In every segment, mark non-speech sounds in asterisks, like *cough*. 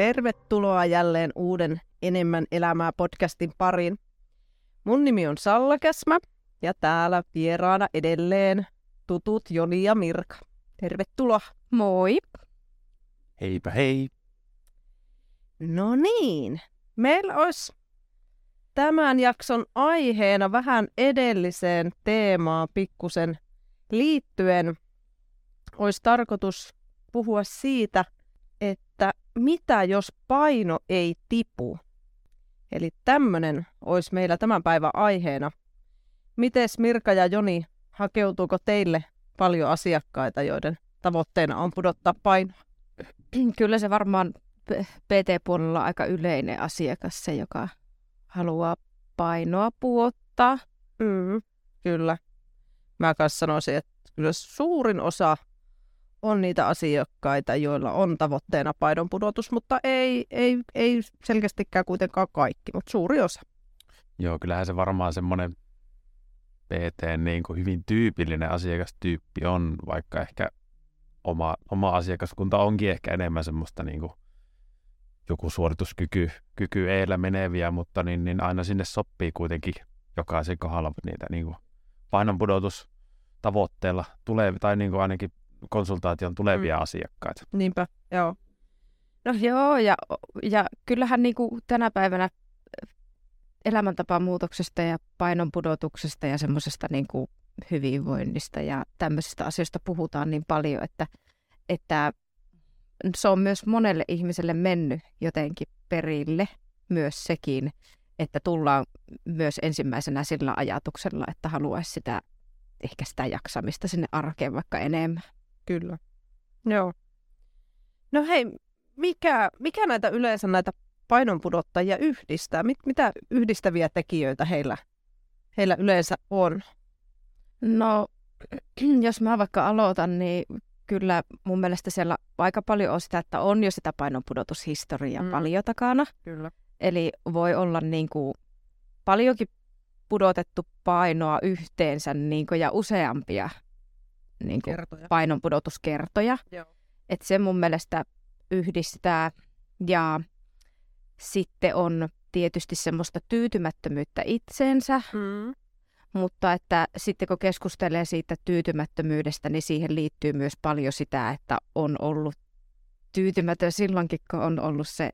Tervetuloa jälleen uuden Enemmän elämää podcastin pariin. Mun nimi on Salla Käsmä ja täällä vieraana edelleen tutut Joni ja Mirka. Tervetuloa. Moi. Heipä hei. No niin, meillä olisi tämän jakson aiheena vähän edelliseen teemaan pikkusen liittyen. Olisi tarkoitus puhua siitä, että mitä jos paino ei tipu? Eli tämmöinen olisi meillä tämän päivän aiheena. Mites Mirka ja Joni, hakeutuuko teille paljon asiakkaita, joiden tavoitteena on pudottaa painoa? *clears throat* Kyllä se varmaan PT-puolella on aika yleinen asiakas se, joka haluaa painoa puottaa. Mm, kyllä. Mä kanssa sanoisin, että kyllä suurin osa on niitä asiakkaita, joilla on tavoitteena paidon pudotus, mutta ei, ei, ei selkeästikään kuitenkaan kaikki, mutta suuri osa. Joo, kyllähän se varmaan semmoinen PT niin kuin hyvin tyypillinen asiakastyyppi on, vaikka ehkä oma, oma asiakaskunta onkin ehkä enemmän semmoista niin kuin joku suorituskyky kyky eellä meneviä, mutta niin, niin aina sinne sopii kuitenkin jokaisen kohdalla niitä niin kuin painonpudotus tavoitteella tulee, tai niin kuin ainakin konsultaation tulevia mm. asiakkaita. Niinpä, joo. No joo, ja, ja kyllähän niin kuin tänä päivänä elämäntapamuutoksesta ja painonpudotuksesta ja semmoisesta niin kuin hyvinvoinnista ja tämmöisistä asioista puhutaan niin paljon, että, että se on myös monelle ihmiselle mennyt jotenkin perille myös sekin, että tullaan myös ensimmäisenä sillä ajatuksella, että haluaisi sitä, ehkä sitä jaksamista sinne arkeen vaikka enemmän. Kyllä. Joo. No hei, mikä, mikä näitä yleensä näitä painonpudottajia yhdistää? Mit, mitä yhdistäviä tekijöitä heillä, heillä yleensä on? No, *clears throat* jos mä vaikka aloitan, niin kyllä mun mielestä siellä aika paljon on sitä, että on jo sitä painonpudotushistoriaa mm. paljon takana. Kyllä. Eli voi olla niin kuin paljonkin pudotettu painoa yhteensä niin kuin, ja useampia niin kuin Kertoja. painonpudotuskertoja. Joo. Et se mun mielestä yhdistää. Ja sitten on tietysti semmoista tyytymättömyyttä itseensä, Mm. mutta että sitten kun keskustelee siitä tyytymättömyydestä, niin siihen liittyy myös paljon sitä, että on ollut tyytymätön silloinkin, kun on ollut se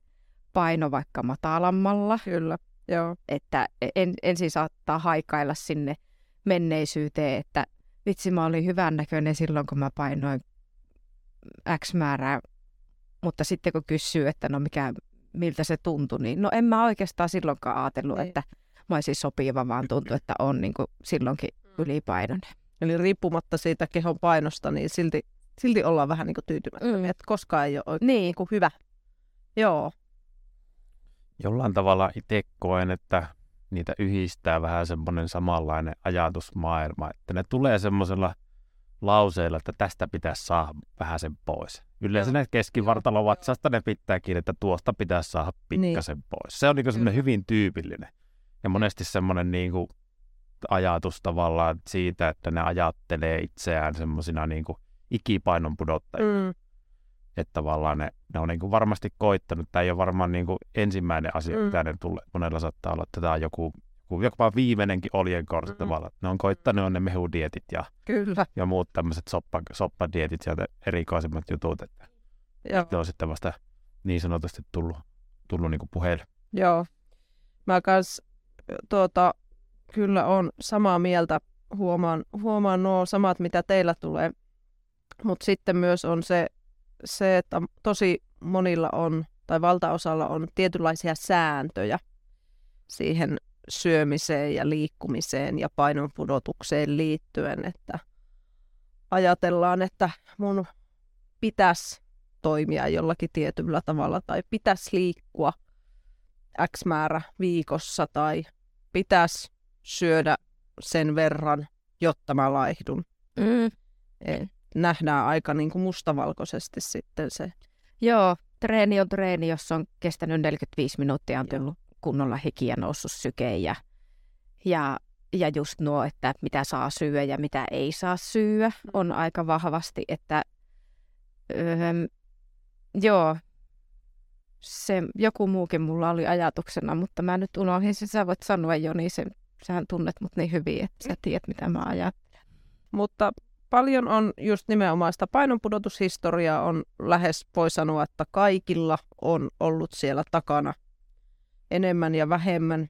paino vaikka matalammalla. Kyllä, joo. Että en, ensin saattaa haikailla sinne menneisyyteen, että vitsi mä olin hyvän näköinen silloin, kun mä painoin X määrää, mutta sitten kun kysyy, että no mikä, miltä se tuntui, niin no en mä oikeastaan silloinkaan ajatellut, Ei. että mä olisin sopiva, vaan tuntui, että on niin kuin silloinkin ylipainoinen. Eli riippumatta siitä kehon painosta, niin silti, silti ollaan vähän niin kuin tyytymättömiä, Mm. että koskaan ei ole oikein Niin, niin hyvä. Joo, Jollain tavalla itse koen, että niitä yhdistää vähän semmoinen samanlainen ajatusmaailma, että ne tulee semmoisella lauseella, että tästä pitäisi saada vähän sen pois. Yleensä ne keskivartalovatsasta ne pitää kiinni, että tuosta pitäisi saada pikkasen pois. Se on niin semmoinen hyvin tyypillinen. Ja monesti semmoinen niin kuin ajatus tavallaan siitä, että ne ajattelee itseään semmoisina niin ikipainon pudottajina. mm. Että tavallaan ne, ne on niin kuin varmasti koittanut. Tämä ei ole varmaan niin kuin ensimmäinen asia, Mm. mitä ne tulee. Monella saattaa olla, että tämä on joku, joku jopa viimeinenkin oljenkorsi Mm. tavallaan. Ne on koittanut on ne mehudietit ja, kyllä. ja muut tämmöiset soppa, soppadietit sieltä erikoisemmat jutut. Että Joo. ne on sitten vasta niin sanotusti tullut, tullut niin kuin puheille. Joo. Mä kans tuota, kyllä on samaa mieltä. Huomaan, huomaan nuo samat, mitä teillä tulee. Mutta sitten myös on se, se, että tosi monilla on, tai valtaosalla on tietynlaisia sääntöjä siihen syömiseen ja liikkumiseen ja painon pudotukseen liittyen, että ajatellaan, että mun pitäisi toimia jollakin tietyllä tavalla tai pitäisi liikkua X määrä viikossa tai pitäisi syödä sen verran, jotta mä laihdun. mm, Et nähdään aika niin kuin mustavalkoisesti sitten se. joo, treeni on treeni, jos on kestänyt 45 minuuttia, on tullut kunnolla hiki ja noussut syke ja, ja, ja just nuo, että mitä saa syödä ja mitä ei saa syödä, on aika vahvasti, että öö, joo, se, joku muukin mulla oli ajatuksena, mutta mä nyt unohdin sen. Sä voit sanoa jo, niin se, sähän tunnet mut niin hyvin, että sä tiedät, mitä mä ajattelen. Mutta paljon on just nimenomaan sitä painonpudotushistoriaa on lähes, voi sanoa, että kaikilla on ollut siellä takana enemmän ja vähemmän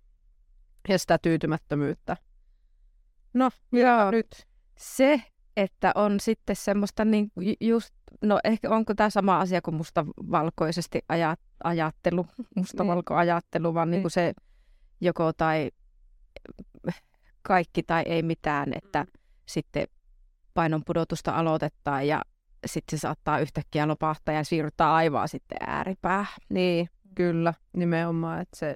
ja sitä tyytymättömyyttä. No, Joo. nyt? Se, että on sitten semmoista niin just, no ehkä onko tämä sama asia kuin mustavalkoisesti ajat, ajattelu, mustavalkoajattelu, vaan niin kuin se joko tai kaikki tai ei mitään, että mm. sitten painon pudotusta aloitetaan ja sitten se saattaa yhtäkkiä lopahtaa ja siirryttää aivaa sitten ääripää. Niin, kyllä, nimenomaan, että se...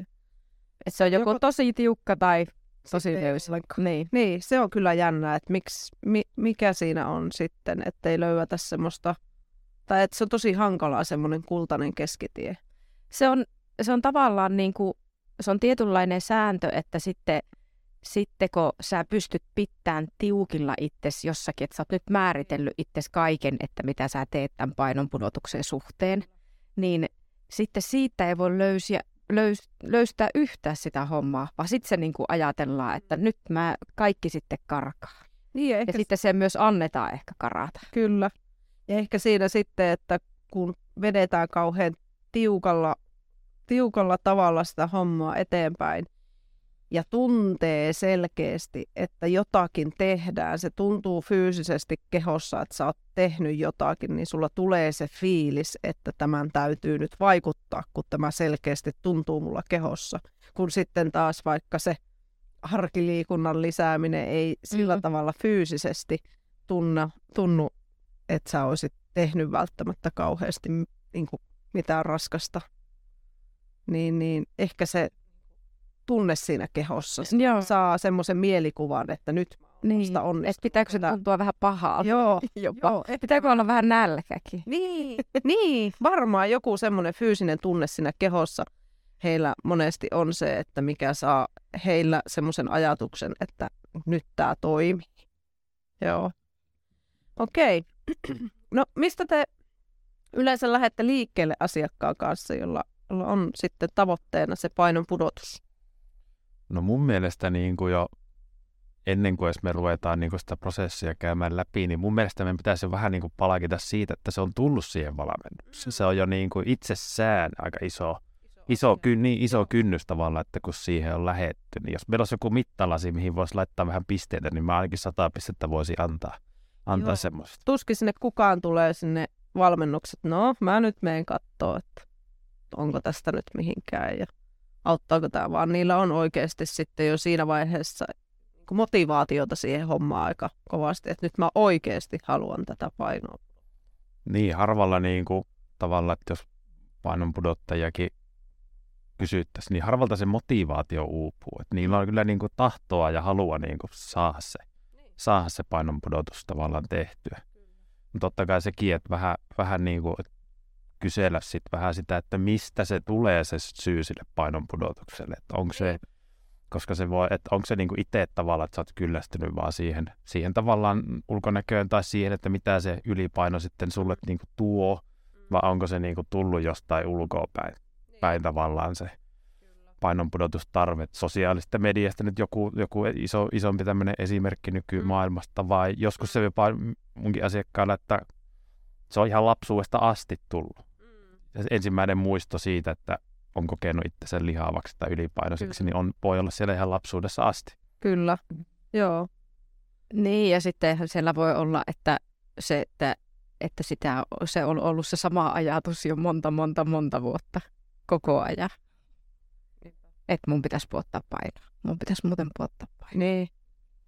Että se on joko, joko tosi tiukka tai tosi löysä. Niin. niin, se on kyllä jännä, että miksi, mi, mikä siinä on sitten, ettei löydetä semmoista, tai että se on tosi hankalaa semmoinen kultainen keskitie. Se on, se on tavallaan niin kuin, se on tietynlainen sääntö, että sitten sitten kun sä pystyt pitämään tiukilla itsesi jossakin, että sä oot nyt määritellyt itsesi kaiken, että mitä sä teet tämän painonpudotuksen suhteen, niin sitten siitä ei voi löysiä, löys, löystää yhtään sitä hommaa, vaan sitten se niin kuin ajatellaan, että nyt mä kaikki sitten karkaa. Niin, ehkä... Ja sitten se myös annetaan ehkä karata. Kyllä. Ja ehkä siinä sitten, että kun vedetään kauhean tiukalla, tiukalla tavalla sitä hommaa eteenpäin, ja tuntee selkeästi, että jotakin tehdään, se tuntuu fyysisesti kehossa, että sä oot tehnyt jotakin, niin sulla tulee se fiilis, että tämän täytyy nyt vaikuttaa, kun tämä selkeästi tuntuu mulla kehossa. Kun sitten taas vaikka se harkiliikunnan lisääminen ei sillä mm. tavalla fyysisesti tunna, tunnu, että sä olisit tehnyt välttämättä kauheasti niin kuin mitään raskasta, niin, niin ehkä se tunne siinä kehossa. Joo. Saa semmoisen mielikuvan, että nyt niin. onnistunut. pitääkö se tuntua vähän pahalta? Joo. *laughs* Jopa. Joo. Pitääkö olla vähän nälkäkin? Niin. niin, varmaan joku semmoinen fyysinen tunne siinä kehossa heillä monesti on se, että mikä saa heillä semmoisen ajatuksen, että nyt tämä toimii. Joo. Okei. *clears throat* No mistä te yleensä lähdette liikkeelle asiakkaan kanssa, jolla, jolla on sitten tavoitteena se painon pudotus? No mun mielestä niin kuin jo ennen kuin me ruvetaan niin kuin sitä prosessia käymään läpi, niin mun mielestä meidän pitäisi vähän niin kuin palakita siitä, että se on tullut siihen valmennukseen. Se on jo niin kuin itsessään aika iso, iso, ky, niin iso kynnys tavallaan, että kun siihen on lähetty. Niin jos meillä olisi joku mittalasi, mihin voisi laittaa vähän pisteitä, niin mä ainakin sata pistettä voisi antaa, antaa semmoista. Tuskin sinne kukaan tulee sinne valmennukset, no mä nyt menen katsoa, että onko tästä nyt mihinkään. Ja auttaako tämä, vaan niillä on oikeasti sitten jo siinä vaiheessa motivaatiota siihen hommaan aika kovasti, että nyt mä oikeasti haluan tätä painoa. Niin, harvalla niin kuin, tavalla, että jos painonpudottajakin kysyttäisiin, niin harvalta se motivaatio uupuu. Että niillä on kyllä niin kuin, tahtoa ja halua niin kuin, saada, se, saada se painonpudotus tavallaan tehtyä. Mutta totta kai sekin, että vähän, vähän niin kuin, että kysellä sit vähän sitä, että mistä se tulee se syy sille painon pudotukselle. Että onko se, koska se voi, että onko se niinku itse tavallaan, että sä oot kyllästynyt vaan siihen, siihen tavallaan ulkonäköön tai siihen, että mitä se ylipaino sitten sulle niinku tuo, vai onko se niinku tullut jostain ulkoa päin, niin. päin tavallaan se painonpudotustarve. Sosiaalista mediasta nyt joku, joku iso, isompi tämmöinen esimerkki nykymaailmasta, vai joskus se jopa munkin asiakkaalla, että se on ihan lapsuudesta asti tullut ensimmäinen muisto siitä, että on kokenut itsensä lihavaksi tai ylipainoiseksi, niin on, voi olla siellä ihan lapsuudessa asti. Kyllä, joo. Niin, ja sitten siellä voi olla, että se, että, että sitä, se on ollut se sama ajatus jo monta, monta, monta vuotta koko ajan. Että mun pitäisi puottaa painoa. Mun pitäisi muuten puottaa painoa. Niin,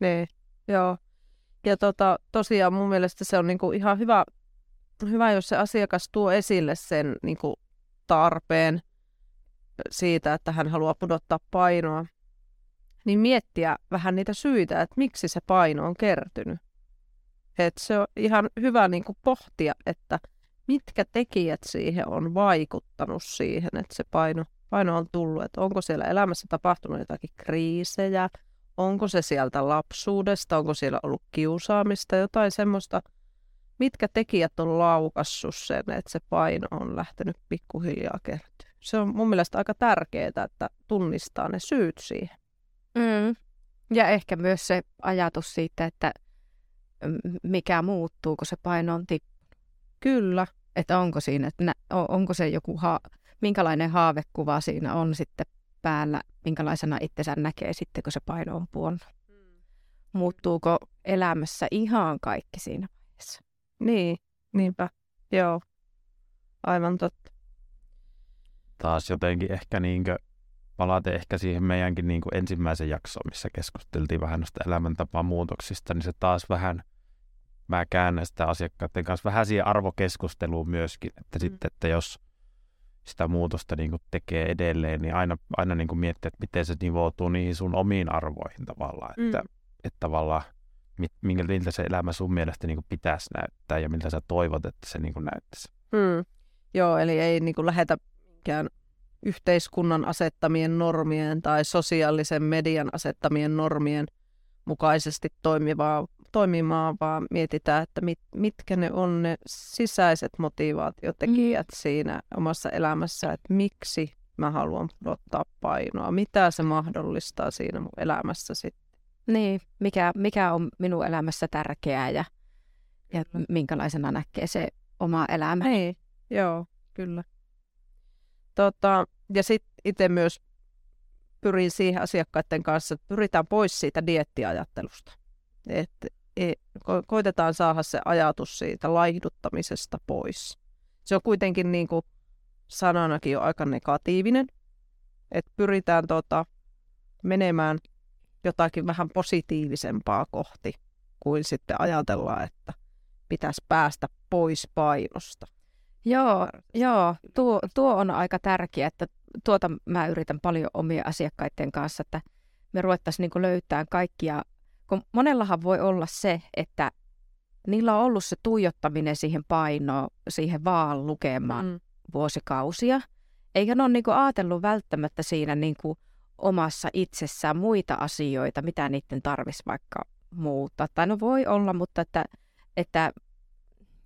niin, joo. Ja tota, tosiaan mun mielestä se on niinku ihan hyvä hyvä, jos se asiakas tuo esille sen niin kuin, tarpeen siitä, että hän haluaa pudottaa painoa, niin miettiä vähän niitä syitä, että miksi se paino on kertynyt. Et se on ihan hyvä niin kuin, pohtia, että mitkä tekijät siihen on vaikuttanut siihen, että se paino, paino on tullut. Että onko siellä elämässä tapahtunut jotakin kriisejä, onko se sieltä lapsuudesta, onko siellä ollut kiusaamista, jotain semmoista – mitkä tekijät on laukassut sen, että se paino on lähtenyt pikkuhiljaa kertyä? se on mun mielestä aika tärkeää, että tunnistaa ne syyt siihen. Mm. Ja ehkä myös se ajatus siitä, että mikä muuttuu, kun se paino on tippunut. Kyllä. Että onko siinä, että onko se joku, ha- minkälainen haavekuva siinä on sitten päällä, minkälaisena itsensä näkee sitten, kun se paino on puonnut. Mm. Muuttuuko elämässä ihan kaikki siinä? Niin, niinpä. Joo, aivan totta. Taas jotenkin ehkä niinkö, palate ehkä siihen meidänkin niin kuin ensimmäisen jaksoon, missä keskusteltiin vähän noista elämäntapamuutoksista, niin se taas vähän, mä käännän sitä asiakkaiden kanssa vähän siihen arvokeskusteluun myöskin, että mm. sitten, että jos sitä muutosta niin kuin tekee edelleen, niin aina, aina niin kuin miettii, että miten se nivoutuu niihin sun omiin arvoihin tavallaan, mm. että, että tavallaan miltä se elämä sun mielestä niin kuin pitäisi näyttää ja miltä sä toivot, että se niin kuin näyttäisi. Mm. Joo, eli ei niin kuin lähetä mikään yhteiskunnan asettamien normien tai sosiaalisen median asettamien normien mukaisesti toimivaa, toimimaan, vaan mietitään, että mit, mitkä ne on ne sisäiset motivaatiotekijät mm. siinä omassa elämässä, että miksi mä haluan pudottaa painoa, mitä se mahdollistaa siinä mun elämässä sitten. Niin, mikä, mikä on minun elämässä tärkeää ja, ja minkälaisena näkee se oma elämä. Niin, joo, kyllä. Tota, ja sitten itse myös pyrin siihen asiakkaiden kanssa, että pyritään pois siitä diettiajattelusta. Että e, ko- koitetaan saada se ajatus siitä laihduttamisesta pois. Se on kuitenkin niin kuin sananakin jo aika negatiivinen. Että pyritään tota, menemään jotakin vähän positiivisempaa kohti, kuin sitten ajatellaan, että pitäisi päästä pois painosta. Joo, joo tuo, tuo on aika tärkeää, että tuota mä yritän paljon omia asiakkaiden kanssa, että me ruvettaisiin niin löytämään kaikkia, kun monellahan voi olla se, että niillä on ollut se tuijottaminen siihen painoon, siihen vaan lukemaan mm. vuosikausia, eikä ne ole niin ajatellut välttämättä siinä niin kuin omassa itsessään muita asioita, mitä niiden tarvitsisi vaikka muuttaa. Tai no voi olla, mutta että, että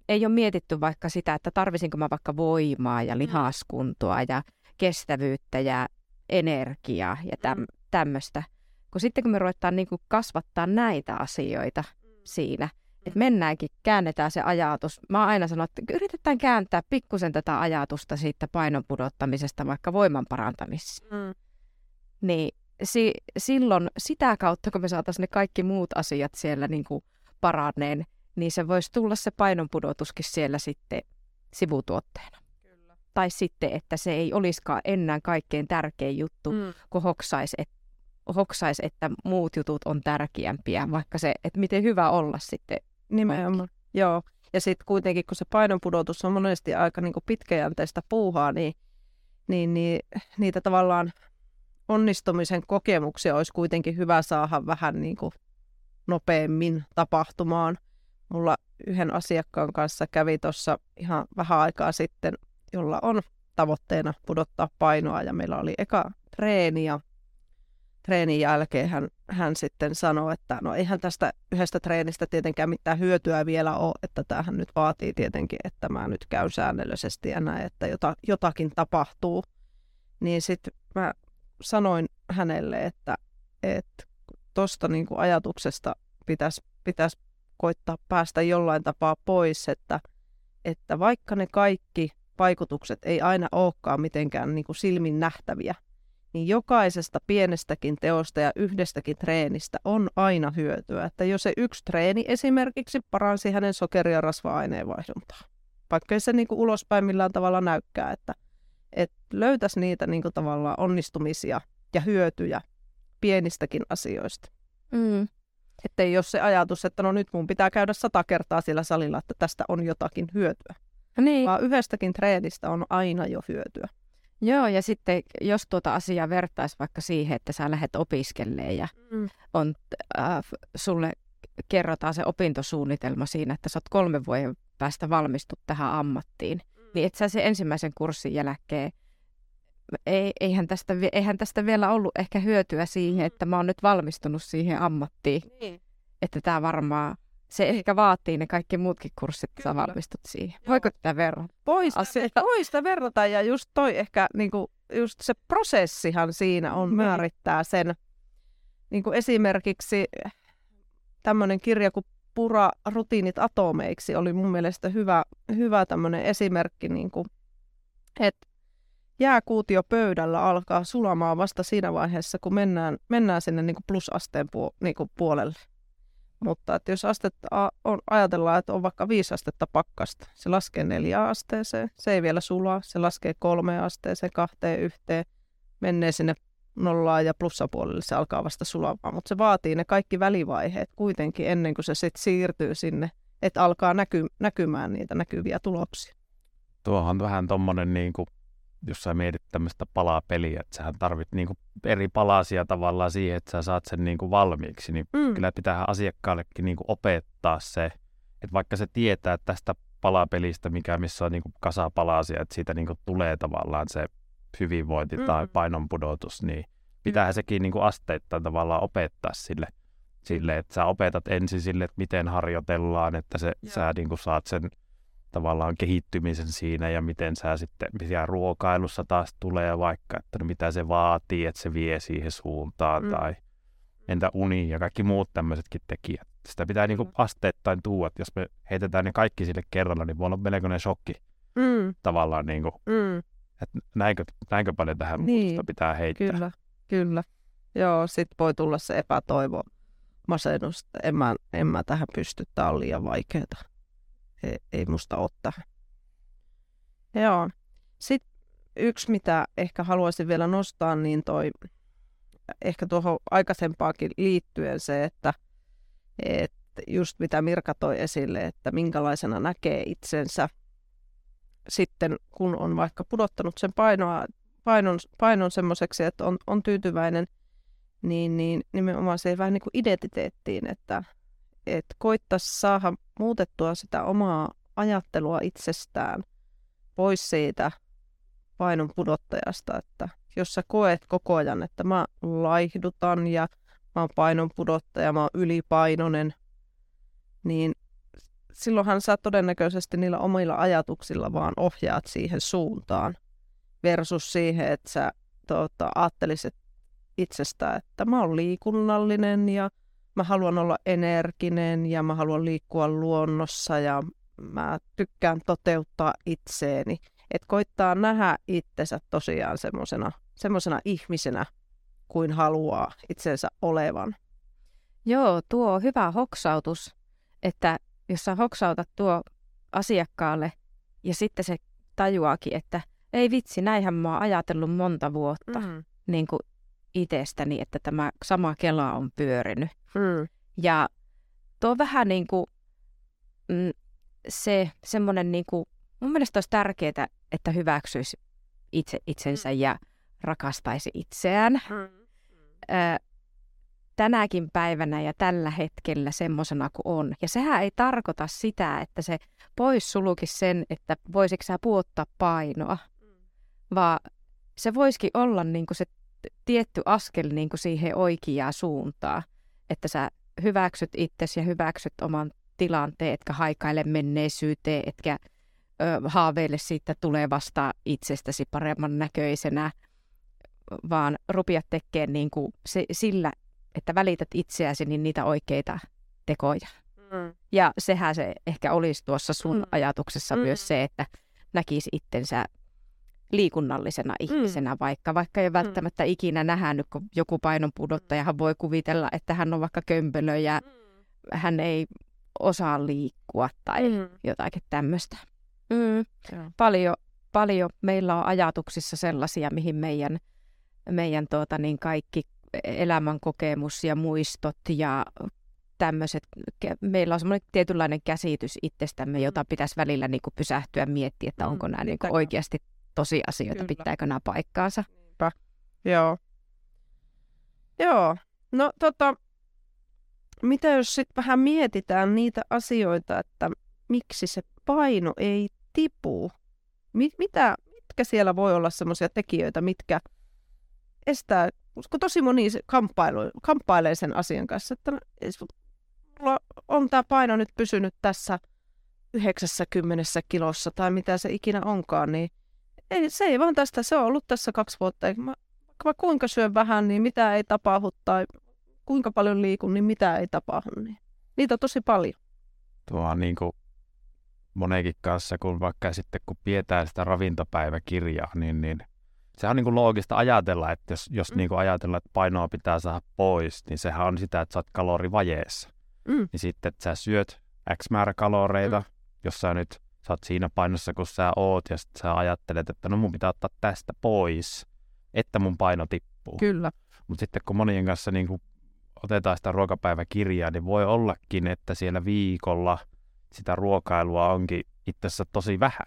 ei ole mietitty vaikka sitä, että tarvisinko mä vaikka voimaa ja mm. lihaskuntoa ja kestävyyttä ja energiaa ja täm, mm. tämmöistä. Kun sitten kun me ruvetaan niin kuin kasvattaa näitä asioita mm. siinä, että mennäänkin, käännetään se ajatus. Mä aina sanonut, että yritetään kääntää pikkusen tätä ajatusta siitä painon pudottamisesta vaikka voiman parantamiseen. Mm. Niin si- silloin sitä kautta, kun me saataisiin ne kaikki muut asiat siellä niin kuin paraneen, niin se voisi tulla se painonpudotuskin siellä sitten sivutuotteena. Kyllä. Tai sitten, että se ei olisikaan enää kaikkein tärkein juttu, mm. kun hoksaisi, et, hoksais, että muut jutut on tärkeämpiä, vaikka se, että miten hyvä olla sitten. Nimenomaan, joo. Ja sitten kuitenkin, kun se painonpudotus on monesti aika niin pitkäjänteistä puuhaa, niin, niin, niin niitä tavallaan onnistumisen kokemuksia olisi kuitenkin hyvä saada vähän niin kuin nopeammin tapahtumaan. Mulla yhden asiakkaan kanssa kävi tuossa ihan vähän aikaa sitten, jolla on tavoitteena pudottaa painoa ja meillä oli eka treeni ja treenin jälkeen hän, hän sitten sanoi, että no eihän tästä yhdestä treenistä tietenkään mitään hyötyä vielä ole, että tämähän nyt vaatii tietenkin, että mä nyt käyn säännöllisesti ja näin, että jota, jotakin tapahtuu. Niin sitten mä sanoin hänelle, että tuosta niin ajatuksesta pitäisi pitäisi koittaa päästä jollain tapaa pois, että, että vaikka ne kaikki vaikutukset ei aina olekaan mitenkään niin kuin silmin nähtäviä, niin jokaisesta pienestäkin teosta ja yhdestäkin treenistä on aina hyötyä. Että jos se yksi treeni esimerkiksi paransi hänen sokeri- ja rasva-aineenvaihduntaa, vaikka se niin kuin ulospäin millään tavalla näykkää, että, että löytäisi niitä niin kuin tavallaan onnistumisia ja hyötyjä pienistäkin asioista. Mm. Että ei ole se ajatus, että no nyt mun pitää käydä sata kertaa siellä salilla, että tästä on jotakin hyötyä. Niin. Vaan yhdestäkin treenistä on aina jo hyötyä. Joo, ja sitten jos tuota asiaa vertaisi vaikka siihen, että sä lähdet opiskelemaan ja mm. on, äh, sulle kerrotaan se opintosuunnitelma siinä, että sä oot kolmen vuoden päästä valmistut tähän ammattiin, mm. Niin et sä se ensimmäisen kurssin jälkeen ei, eihän, tästä, eihän tästä vielä ollut ehkä hyötyä siihen, mm. että mä oon nyt valmistunut siihen ammattiin. Niin. Että tämä varmaan se ehkä vaatii ne kaikki muutkin kurssit, että sä valmistut siihen. Voiko tätä verrata? Voi voi sitä verrata ja just toi ehkä niinku, just se prosessihan siinä on Niin. määrittää sen. Niinku esimerkiksi tämmöinen kirja kuin Pura rutiinit atomeiksi oli mun mielestä hyvä, hyvä tämmöinen esimerkki, niinku, että jääkuutio pöydällä alkaa sulamaan vasta siinä vaiheessa, kun mennään, mennään sinne niinku plusasteen puo, niinku puolelle. Mutta että jos astetta on, ajatellaan, että on vaikka viisi astetta pakkasta, se laskee neljä asteeseen, se ei vielä sulaa, se laskee kolme asteeseen, kahteen, yhteen, menee sinne nollaan ja plussapuolelle, se alkaa vasta sulamaan. Mutta se vaatii ne kaikki välivaiheet kuitenkin ennen kuin se sitten siirtyy sinne, että alkaa näky, näkymään niitä näkyviä tuloksia. Tuohan on vähän tommonen, niin kuin, jos sä mietit tämmöistä palapeliä, että sähän tarvit niin kuin, eri palasia tavallaan siihen, että sä saat sen niin kuin, valmiiksi, niin Mm. kyllä pitää asiakkaallekin niin kuin, opettaa se, että vaikka se tietää että tästä palapelistä, mikä missä on niin kuin, kasa palasia, että siitä niin kuin, tulee tavallaan se hyvinvointi Mm. tai painonpudotus, niin pitää sekin niin kuin, asteittain tavallaan opettaa sille, sille, että sä opetat ensin sille, että miten harjoitellaan, että se, Joo. sä niin kuin, saat sen tavallaan kehittymisen siinä ja miten sä sitten, mitä ruokailussa taas tulee vaikka, että no mitä se vaatii, että se vie siihen suuntaan Mm. mm. tai entä uni ja kaikki muut tämmöisetkin tekijät. Sitä pitää niinku asteittain tuoda, että jos me heitetään ne kaikki sille kerralla, niin voi olla melkoinen shokki Mm, tavallaan, niinku, mm, että näinkö, näinkö paljon tähän Niin, muutosta pitää heittää. kyllä, kyllä. Joo, sit voi tulla se epätoivo, masennus, että en mä, en mä tähän pysty, tää on liian vaikeeta. Ei, ei musta ole tähän. Joo. Sitten yksi, mitä ehkä haluaisin vielä nostaa, niin toi ehkä tuohon aikaisempaakin liittyen se, että, että just mitä Mirka toi esille, että minkälaisena näkee itsensä sitten, kun on vaikka pudottanut sen painoa, painon, painon semmoiseksi, että on, on tyytyväinen, niin, niin nimenomaan se vähän niin kuin identiteettiin, että, että koittaisi saada muutettua sitä omaa ajattelua itsestään pois siitä painon pudottajasta, että jos sä koet koko ajan, että mä laihdutan ja mä oon painon pudottaja, mä oon ylipainoinen, niin silloinhan sä todennäköisesti niillä omilla ajatuksilla vaan ohjaat siihen suuntaan versus siihen, että sä tota, ajattelisit itsestä, että mä oon liikunnallinen ja mä haluan olla energinen ja mä haluan liikkua luonnossa ja mä tykkään toteuttaa itseeni. Että koittaa nähdä itsensä tosiaan semmoisena semmosena ihmisenä kuin haluaa itsensä olevan. Joo, tuo on hyvä hoksautus, että jos sä hoksautat tuo asiakkaalle ja sitten se tajuaakin, että ei vitsi, näinhän mä oon ajatellut monta vuotta Mm. niin kuin itsestäni, että tämä sama kela on pyörinyt. Mm. Ja tuo on vähän niin kuin mm, se semmoinen, niin kuin, mun mielestä olisi tärkeää, että hyväksyisi itse itsensä ja rakastaisi itseään. Mm. Ö, tänäkin päivänä ja tällä hetkellä semmoisena kuin on. Ja sehän ei tarkoita sitä, että se pois sulukisi sen, että voisiko sä puottaa painoa, vaan se voisikin olla niin kuin se tietty askel niin kuin siihen oikeaan suuntaan, että sä hyväksyt itsesi ja hyväksyt oman tilanteen, etkä haikaile menneisyyteen, etkä ö, haaveile siitä tulevasta itsestäsi paremman näköisenä, vaan rupiat tekemään niin kuin se, sillä, että välität itseäsi, niin niitä oikeita tekoja. Mm. Ja sehän se ehkä olisi tuossa sun Mm. mm. ajatuksessa Mm. mm. myös se, että näkisi itsensä liikunnallisena ihmisenä, vaikka vaikka ei välttämättä ikinä nähnyt, kun joku painon pudottajahan voi kuvitella, että hän on vaikka kömpelö ja hän ei osaa liikkua tai Mm. jotakin tämmöistä. Mm. Joo. Paljon, paljon meillä on ajatuksissa sellaisia, mihin meidän, meidän tuota, niin kaikki elämän kokemus ja muistot ja tämmöiset, meillä on semmoinen tietynlainen käsitys itsestämme, jota pitäisi välillä niin kuin pysähtyä miettiä, että Mm, onko nämä niin kuin oikeasti tosiasioita, Kyllä. pitääkö nämä paikkaansa. Niinpä. Joo. Joo. No tota, mitä jos sitten vähän mietitään niitä asioita, että miksi se paino ei tipu? Mi- mitä, mitkä siellä voi olla semmoisia tekijöitä, mitkä estää, kun tosi moni kamppailu, kamppailee sen asian kanssa, että mulla on tämä paino nyt pysynyt tässä 90 kilossa tai mitä se ikinä onkaan, niin ei, se ei vaan tästä, se on ollut tässä kaksi vuotta. Mä, mä kuinka syön vähän, niin mitä ei tapahdu, tai kuinka paljon liikun, niin mitä ei tapahdu. Niin. Niitä on tosi paljon. Tuo on niin kuin monenkin kanssa, kun vaikka sitten kun pidetään sitä ravintopäiväkirjaa, niin, niin sehän on niin kuin loogista ajatella, että jos, jos mm. niin kuin ajatellaan, että painoa pitää saada pois, niin sehän on sitä, että sä oot kalorivajeessa. Mm. Niin sitten, että sä syöt X määrä kaloreita, mm. jos sä nyt sä oot siinä painossa, kun sä oot, ja sitten sä ajattelet, että no mun pitää ottaa tästä pois, että mun paino tippuu. Kyllä. Mutta sitten kun monien kanssa niin kuin otetaan sitä ruokapäiväkirjaa, niin voi ollakin, että siellä viikolla sitä ruokailua onkin itse asiassa tosi vähän.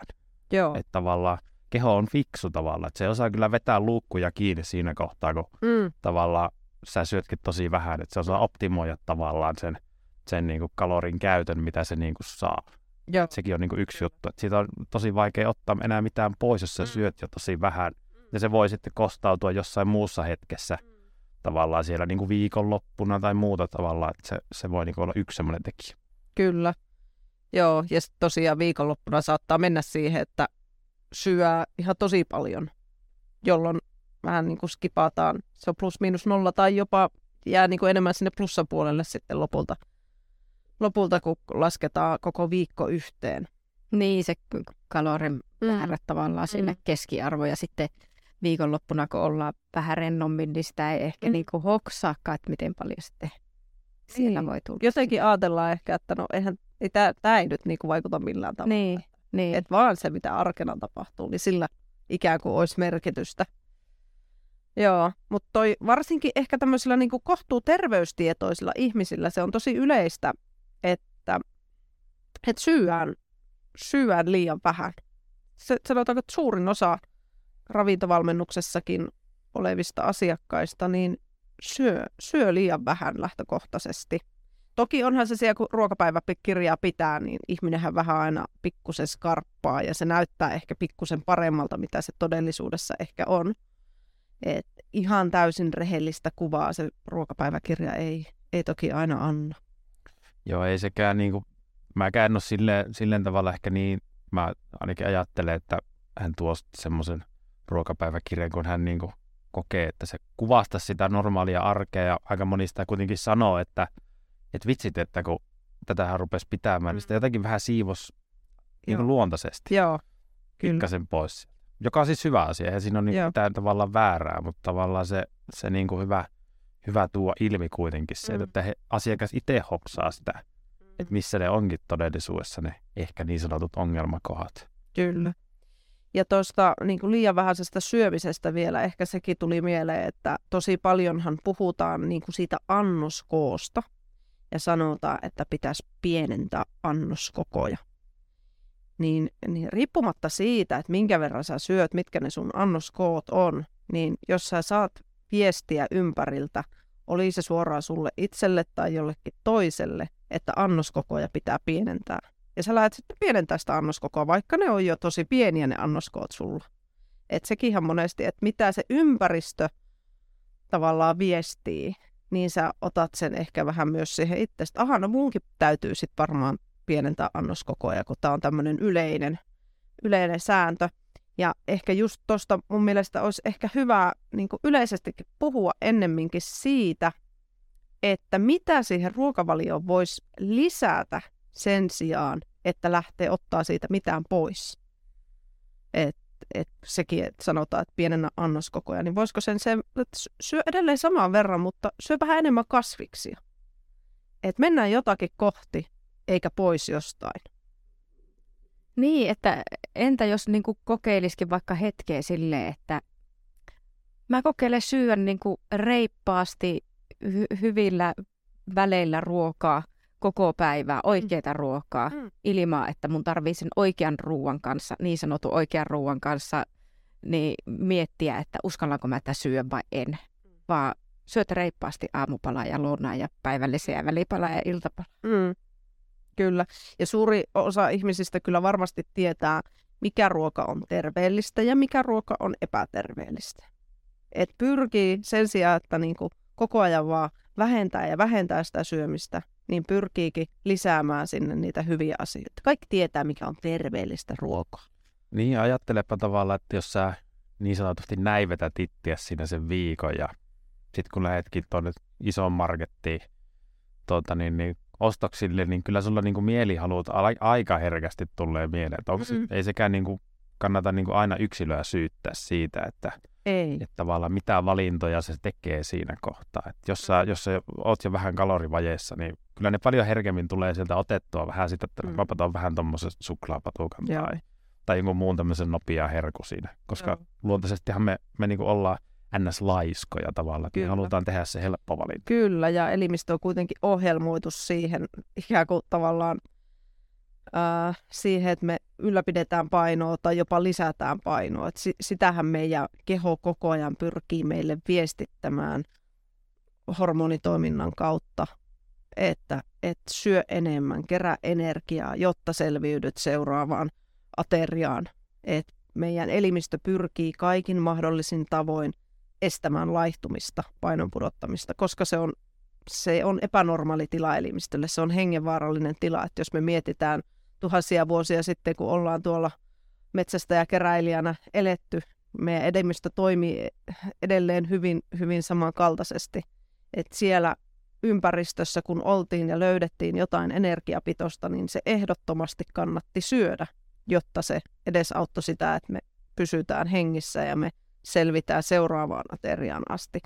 Joo. Että tavallaan keho on fiksu tavallaan, että se osaa kyllä vetää luukkuja kiinni siinä kohtaa, kun mm. tavallaan sä syötkin tosi vähän, että se osaa optimoida tavallaan sen, sen niin kuin kalorin käytön, mitä se niin kuin saa. Joo. Sekin on niin kuin yksi juttu, että siitä on tosi vaikea ottaa enää mitään pois, jos sä mm. syöt jo tosi vähän. Ja se voi sitten kostautua jossain muussa hetkessä mm. tavallaan siellä niin kuin viikonloppuna tai muuta tavallaan, että se, se voi niin kuin olla yksi semmoinen tekijä. Kyllä. Joo, ja tosiaan viikonloppuna saattaa mennä siihen, että syö ihan tosi paljon, jolloin vähän niin kuin skipataan. Se on plus miinus nolla tai jopa jää niin kuin enemmän sinne plussapuolelle sitten lopulta, lopulta, kun lasketaan koko viikko yhteen. Niin, se kalorin määrä mm. tavallaan sinne mm. keskiarvo ja sitten viikonloppuna, kun ollaan vähän rennommin, niin sitä ei ehkä mm. niin kuin hoksaakaan, että miten paljon sitten siellä niin. voi tulla. Jotenkin ajatellaan ehkä, että no eihän, ei, tämä ei nyt niin kuin vaikuta millään tavalla. Niin. Niin. Että vaan se, mitä arkena tapahtuu, niin sillä ikään kuin olisi merkitystä. Joo, mutta toi varsinkin ehkä tämmöisillä niin kuin kohtuu terveystietoisilla ihmisillä se on tosi yleistä, että, että syöään, syöään liian vähän. Se, sanotaanko, että suurin osa ravintovalmennuksessakin olevista asiakkaista niin syö, syö liian vähän lähtökohtaisesti. Toki onhan se siellä, kun ruokapäiväkirjaa pitää, niin ihminenhän vähän aina pikkusen skarppaa ja se näyttää ehkä pikkusen paremmalta, mitä se todellisuudessa ehkä on. Et ihan täysin rehellistä kuvaa se ruokapäiväkirja ei, ei toki aina anna. Joo, ei sekään niin kuin, mäkään ole silleen, silleen tavalla ehkä niin, mä ainakin ajattelen, että hän tuo semmoisen ruokapäiväkirjan, kun hän niin kuin kokee, että se kuvastaa sitä normaalia arkea ja aika monista kuitenkin sanoo, että että vitsit, että kun tätähän rupesi pitämään, niin sitä mm. jotenkin vähän siivos niin kuin luontaisesti. Joo, Pikkasen pois. Joka on siis hyvä asia, ja siinä on niin mitään tavallaan väärää, mutta tavallaan se, se niin kuin hyvä, hyvä tuo ilmi kuitenkin se, mm. että he, asiakas itse hoksaa sitä, mm. että missä ne onkin todellisuudessa ne ehkä niin sanotut ongelmakohdat. Kyllä. Ja tuosta niin liian vähäisestä syömisestä vielä ehkä sekin tuli mieleen, että tosi paljonhan puhutaan niin kuin siitä annoskoosta ja sanotaan, että pitäisi pienentää annoskokoja. Niin, niin riippumatta siitä, että minkä verran sä syöt, mitkä ne sun annoskoot on, niin jos sä saat viestiä ympäriltä, oli se suoraan sulle itselle tai jollekin toiselle, että annoskokoja pitää pienentää. Ja sä lähdet sitten pienentää sitä annoskokoa, vaikka ne on jo tosi pieniä ne annoskoot sulla. Että sekin ihan monesti, että mitä se ympäristö tavallaan viestii, niin sä otat sen ehkä vähän myös siihen itsestä. Aha, no munkin täytyy sitten varmaan pienentää annoskokoja, kun tämä on tämmöinen yleinen, yleinen sääntö. Ja ehkä just tuosta mun mielestä olisi ehkä hyvä niin yleisestikin puhua ennemminkin siitä, että mitä siihen ruokavalioon voisi lisätä sen sijaan, että lähtee ottaa siitä mitään pois. Et että sekin, että sanotaan, että pienennä annoskokoja, niin voisiko sen, sen että syö edelleen saman verran, mutta syö vähän enemmän kasviksia. Että mennään jotakin kohti, eikä pois jostain. Niin, että entä jos niin kuin kokeilisikin vaikka hetkeä silleen, että mä kokeilen syödä niin reippaasti hy- hyvillä väleillä ruokaa – koko päivää oikeaa mm. ruokaa mm. ilman, että mun tarvii sen oikean ruoan kanssa, niin sanotun oikean ruoan kanssa, niin miettiä, että uskallanko mä tätä syödä vai en. Mm. Vaan syötä reippaasti aamupalaa ja lounaa ja päivällisiä välipalaa ja iltapalaa. Mm. Kyllä. Ja suuri osa ihmisistä kyllä varmasti tietää, mikä ruoka on terveellistä ja mikä ruoka on epäterveellistä. Et pyrkii sen sijaan, että niinku koko ajan vaan vähentää ja vähentää sitä syömistä, niin pyrkiikin lisäämään sinne niitä hyviä asioita. Kaikki tietää, mikä on terveellistä ruokaa. Niin, ajattelepa tavallaan, että jos sä niin sanotusti näivetät ittiä siinä sen viikon ja sitten kun lähdetkin tuonne isoon markettiin tuota, niin, niin ostoksille, niin kyllä sulla niin kuin mielihalut aika herkästi tulee mieleen. Että onko mm. ei sekään niin kuin, kannata niin kuin aina yksilöä syyttää siitä, että, ei. että tavallaan mitä valintoja se tekee siinä kohtaa. Että jos, sä, jos sä oot jo vähän kalorivajeessa, niin kyllä ne paljon herkemmin tulee sieltä otettua vähän sitä, että mm. vapataan vähän tuommoisesta suklaapatukan tai, tai jonkun muun tämmöisen nopeaa herku siinä. Koska Joo. luontaisestihan me, me niin kuin ollaan ns-laiskoja tavallaan. Kyllä. Me halutaan tehdä se helppo valinta. Kyllä, ja elimistö on kuitenkin ohjelmoitu siihen ikään kuin tavallaan äh, siihen, että me ylläpidetään painoa tai jopa lisätään painoa. Et si- sitähän meidän keho koko ajan pyrkii meille viestittämään hormonitoiminnan kautta, että et syö enemmän, kerää energiaa, jotta selviydyt seuraavaan ateriaan. Et meidän elimistö pyrkii kaikin mahdollisin tavoin estämään laihtumista, painon pudottamista, koska se on, se on epänormaali tila elimistölle. Se on hengenvaarallinen tila, että jos me mietitään tuhansia vuosia sitten, kun ollaan tuolla metsästä ja keräilijänä eletty, meidän elimistö toimii edelleen hyvin, hyvin samankaltaisesti. Että siellä ympäristössä, kun oltiin ja löydettiin jotain energiapitosta, niin se ehdottomasti kannatti syödä, jotta se edesauttoi sitä, että me pysytään hengissä ja me selvitään seuraavaan ateriaan asti.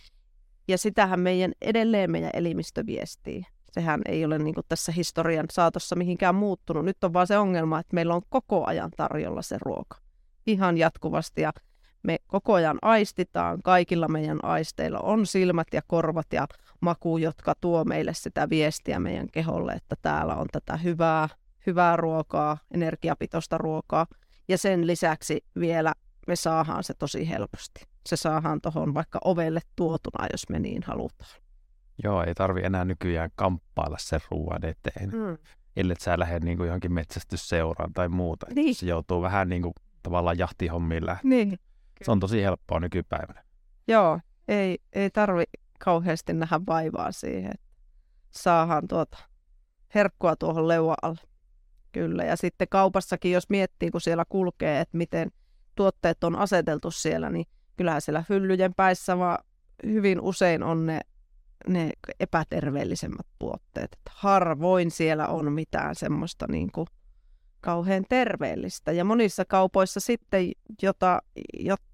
Ja sitähän meidän edelleen meidän elimistö viestii. Sehän ei ole niin tässä historian saatossa mihinkään muuttunut. Nyt on vaan se ongelma, että meillä on koko ajan tarjolla se ruoka. Ihan jatkuvasti ja me koko ajan aistitaan, kaikilla meidän aisteilla on silmät ja korvat ja maku, jotka tuo meille sitä viestiä meidän keholle, että täällä on tätä hyvää, hyvää ruokaa, energiapitoista ruokaa. Ja sen lisäksi vielä me saadaan se tosi helposti. Se saadaan tuohon vaikka ovelle tuotuna, jos me niin halutaan. Joo, ei tarvi enää nykyään kamppailla sen ruoan eteen. Mm. Ellei sä lähde niin kuin johonkin metsästysseuraan tai muuta. Niin. Se joutuu vähän niin kuin tavallaan jahtihommiin lähteä. Niin. Se on tosi helppoa nykypäivänä. Joo, ei, ei tarvi kauheasti nähdä vaivaa siihen, että saadaan tuota herkkua tuohon leuan alle. Kyllä, ja sitten kaupassakin, jos miettii, kun siellä kulkee, että miten – tuotteet on aseteltu siellä, niin kyllähän siellä hyllyjen päissä vaan hyvin usein on ne, ne epäterveellisemmät tuotteet. Että harvoin siellä on mitään semmoista niin kuin kauhean terveellistä. Ja monissa kaupoissa sitten, jota,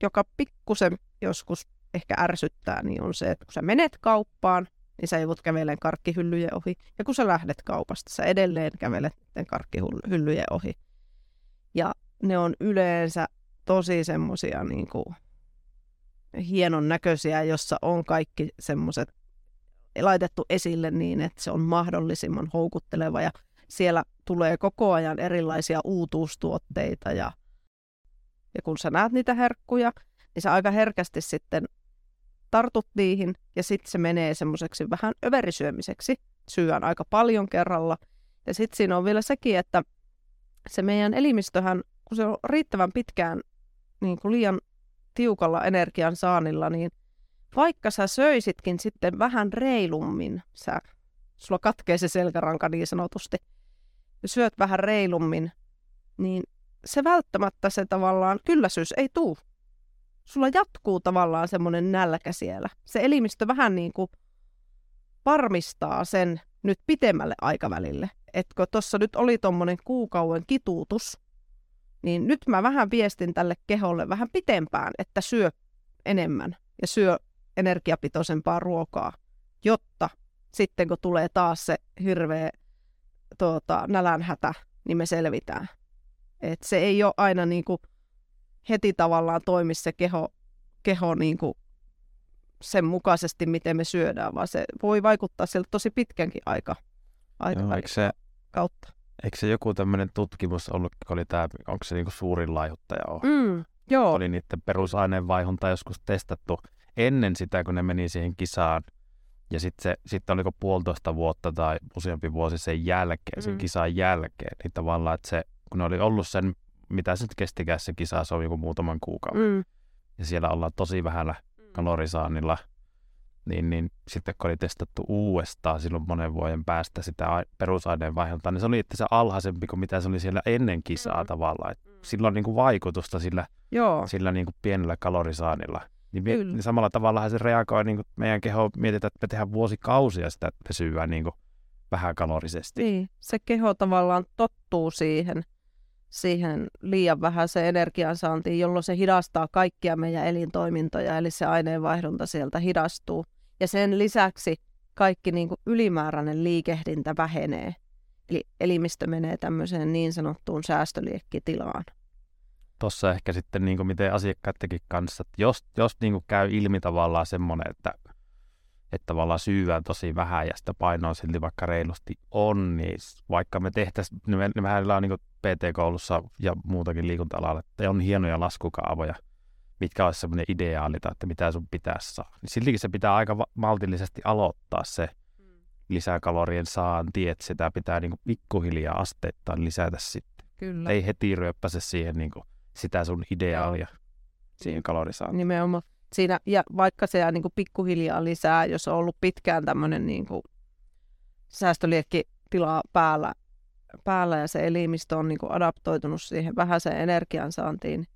joka pikkusen joskus ehkä ärsyttää, niin on se, että kun sä menet kauppaan, niin sä joudut kävelemään karkkihyllyjen ohi. Ja kun sä lähdet kaupasta, sä edelleen kävelet karkkihyllyjen ohi. Ja ne on yleensä tosi semmoisia niin hienon näköisiä, jossa on kaikki semmoiset laitettu esille niin, että se on mahdollisimman houkutteleva ja siellä tulee koko ajan erilaisia uutuustuotteita ja, ja kun sä näet niitä herkkuja, niin sä aika herkästi sitten tartut niihin ja sitten se menee semmoiseksi vähän överisyömiseksi. Syön aika paljon kerralla. Ja sitten siinä on vielä sekin, että se meidän elimistöhän, kun se on riittävän pitkään niin kuin liian tiukalla energian saannilla, niin vaikka sä söisitkin sitten vähän reilummin, sä, sulla katkee se selkäranka niin sanotusti, syöt vähän reilummin, niin se välttämättä se tavallaan kylläisyys ei tuu. Sulla jatkuu tavallaan semmoinen nälkä siellä. Se elimistö vähän niin kuin varmistaa sen nyt pitemmälle aikavälille. Kun tuossa nyt oli tuommoinen kuukauden kituutus, niin nyt mä vähän viestin tälle keholle vähän pitempään, että syö enemmän ja syö energiapitoisempaa ruokaa, jotta sitten kun tulee taas se hirveä tuota, nälänhätä, niin me selvitään. Et se ei ole aina niin kuin heti tavallaan toimi se keho, keho niin kuin sen mukaisesti, miten me syödään, vaan se voi vaikuttaa sieltä tosi pitkänkin aika, aika Joo, se, kautta. Eikö se joku tämmöinen tutkimus ollut, oli tämä, onko se niinku suurin laihuttaja ole? Mm, joo. Oli niiden perusaineenvaihunta joskus testattu ennen sitä, kun ne meni siihen kisaan. Ja sitten sit oliko puolitoista vuotta tai useampi vuosi sen jälkeen, sen mm. kisan jälkeen. Niin tavallaan, että se, kun ne oli ollut sen, mitä se nyt kestikään se kisa, se on joku muutaman kuukauden. Mm. Ja siellä ollaan tosi vähällä mm. kalorisaannilla. niin, niin sitten kun oli testattu uudestaan silloin monen vuoden päästä sitä perusaineenvaihduntaa, niin se oli itse se alhaisempi kuin mitä se oli siellä ennen kisaa mm. tavallaan. Et sillä on niin kuin vaikutusta sillä, Joo. sillä niin kuin pienellä kalorisaanilla. Niin, mie- niin samalla tavalla se reagoi niin kuin meidän keho, mietitään, että me tehdään vuosikausia sitä pesyä niin kuin vähän kalorisesti. Niin, se keho tavallaan tottuu siihen, siihen liian vähäiseen energiansaantiin, jolloin se hidastaa kaikkia meidän elintoimintoja, eli se aineenvaihdunta sieltä hidastuu. Ja sen lisäksi kaikki niin kuin ylimääräinen liikehdintä vähenee. Eli elimistö menee tämmöiseen niin sanottuun säästöliekkitilaan. Tuossa ehkä sitten niin kuin miten asiakkaidenkin kanssa, että jos, jos niin kuin käy ilmi tavallaan semmoinen, että että tavallaan syyvää tosi vähän ja sitä painoa silti vaikka reilusti on, niin vaikka me tehtäisiin, niin me, mehän on niin PT-koulussa ja muutakin liikunta-alalla, että on hienoja laskukaavoja, mitkä olisi semmoinen ideaalita, että mitä sun pitäisi saa. Niin siltikin se pitää aika maltillisesti aloittaa se mm. lisäkalorien saanti, että sitä pitää niin kuin pikkuhiljaa asteittain lisätä sitten. Kyllä. Ei heti ryöppäse siihen niin kuin sitä sun ideaalia, siihen kalorisaantiin. Nimenomaan siinä, ja vaikka se niin kuin pikkuhiljaa lisää, jos on ollut pitkään tämmöinen niin kuin säästöliekkitila päällä, päällä ja se elimistö on niin kuin adaptoitunut siihen vähäiseen energiansaantiin,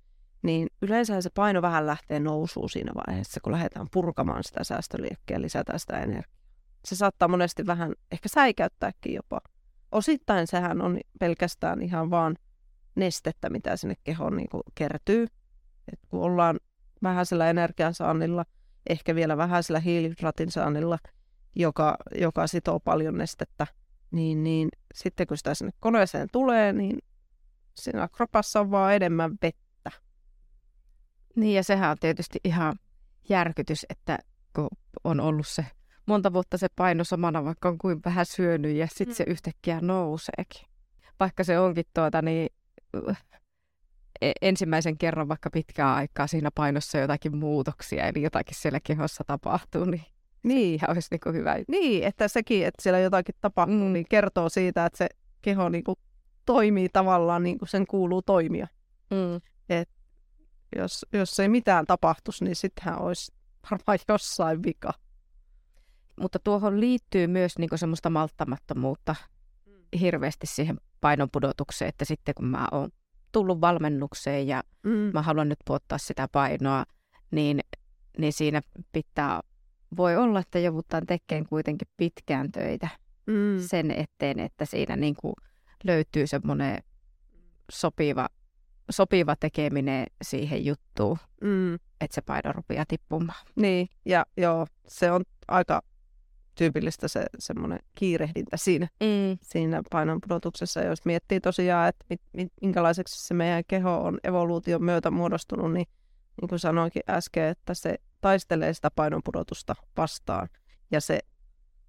niin yleensä se paino vähän lähtee nousuun siinä vaiheessa, kun lähdetään purkamaan sitä säästöliekkiä ja lisätään sitä energiaa. Se saattaa monesti vähän ehkä säikäyttääkin jopa. Osittain sehän on pelkästään ihan vaan nestettä, mitä sinne kehoon niin kuin kertyy. Et kun ollaan vähäisellä energiansaannilla, ehkä vielä vähäisellä hiilihydraatin saannilla, joka, joka sitoo paljon nestettä, niin, niin sitten kun sitä sinne koneeseen tulee, niin siinä kropassa on vaan enemmän vettä. Niin ja sehän on tietysti ihan järkytys, että kun on ollut se monta vuotta se paino samana, vaikka on kuin vähän syönyt ja sitten mm. se yhtäkkiä nouseekin. Vaikka se onkin tuota niin ensimmäisen kerran vaikka pitkää aikaa siinä painossa jotakin muutoksia, eli jotakin siellä kehossa tapahtuu, niin niin. Olisi niin hyvä. Niin, että sekin, että siellä jotakin tapahtuu, mm. niin kertoo siitä, että se keho niin kuin toimii tavallaan niin kuin sen kuuluu toimia. Mm. Et jos, jos ei mitään tapahtuisi, niin sittenhän olisi varmaan *laughs* jossain vika. Mutta tuohon liittyy myös niin semmoista malttamattomuutta. Hirveästi siihen painon pudotukseen, että sitten kun mä oon tullut valmennukseen ja mm. mä haluan nyt puottaa sitä painoa, niin, niin siinä pitää, voi olla, että joudutaan tekemään kuitenkin pitkään töitä mm. sen eteen, että siinä niin kuin löytyy semmoinen sopiva, sopiva tekeminen siihen juttuun, mm. että se paino rupeaa tippumaan. Niin, ja joo, se on aika tyypillistä se semmoinen kiirehdintä siinä, mm. siinä painonpudotuksessa. Jos miettii tosiaan, että mit, mit, minkälaiseksi se meidän keho on evoluution myötä muodostunut, niin niin kuin sanoinkin äsken, että se taistelee sitä painonpudotusta vastaan. Ja se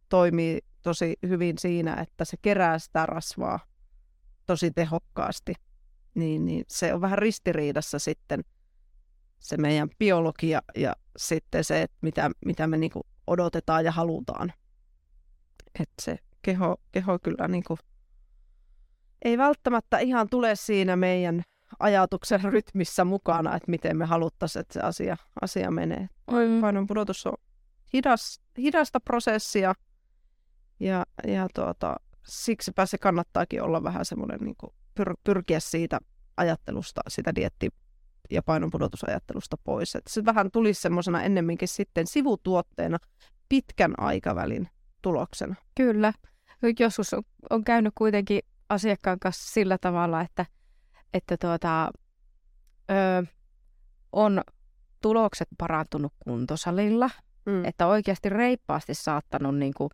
toimii tosi hyvin siinä, että se kerää sitä rasvaa tosi tehokkaasti. Niin, niin se on vähän ristiriidassa sitten se meidän biologia ja sitten se, että mitä, mitä me niinku odotetaan ja halutaan. Että se keho, keho kyllä niin kuin, ei välttämättä ihan tule siinä meidän ajatuksen *laughs* rytmissä mukana, että miten me haluttaisiin, että se asia, asia menee. Mm. Painon pudotus on hidas, hidasta prosessia ja, ja tuota, siksipä se kannattaakin olla vähän semmoinen niin pyr, pyrkiä siitä ajattelusta, sitä dietti ja painonpudotusajattelusta pois. Että se vähän tulisi semmoisena ennemminkin sitten sivutuotteena pitkän aikavälin tuloksena. Kyllä. Joskus on, on käynyt kuitenkin asiakkaan kanssa sillä tavalla, että, että tuota, ö, on tulokset parantunut kuntosalilla, mm. että oikeasti reippaasti saattanut niin kuin,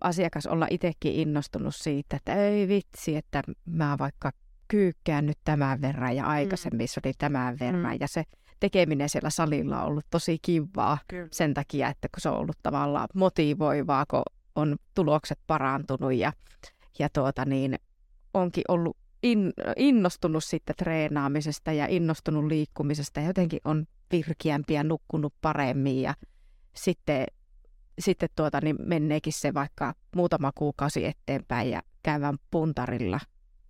asiakas olla itsekin innostunut siitä, että ei vitsi, että mä vaikka kyykkään nyt tämän verran ja aikaisemmin mm. se oli tämän verran. Mm. Ja se tekeminen siellä salilla on ollut tosi kivaa Kyllä. sen takia, että kun se on ollut tavallaan motivoivaa, kun on tulokset parantunut ja, ja tuota niin, onkin ollut in, innostunut sitten treenaamisesta ja innostunut liikkumisesta ja jotenkin on virkiämpi ja nukkunut paremmin ja sitten, sitten tuota, niin menneekin se vaikka muutama kuukausi eteenpäin ja käydään puntarilla,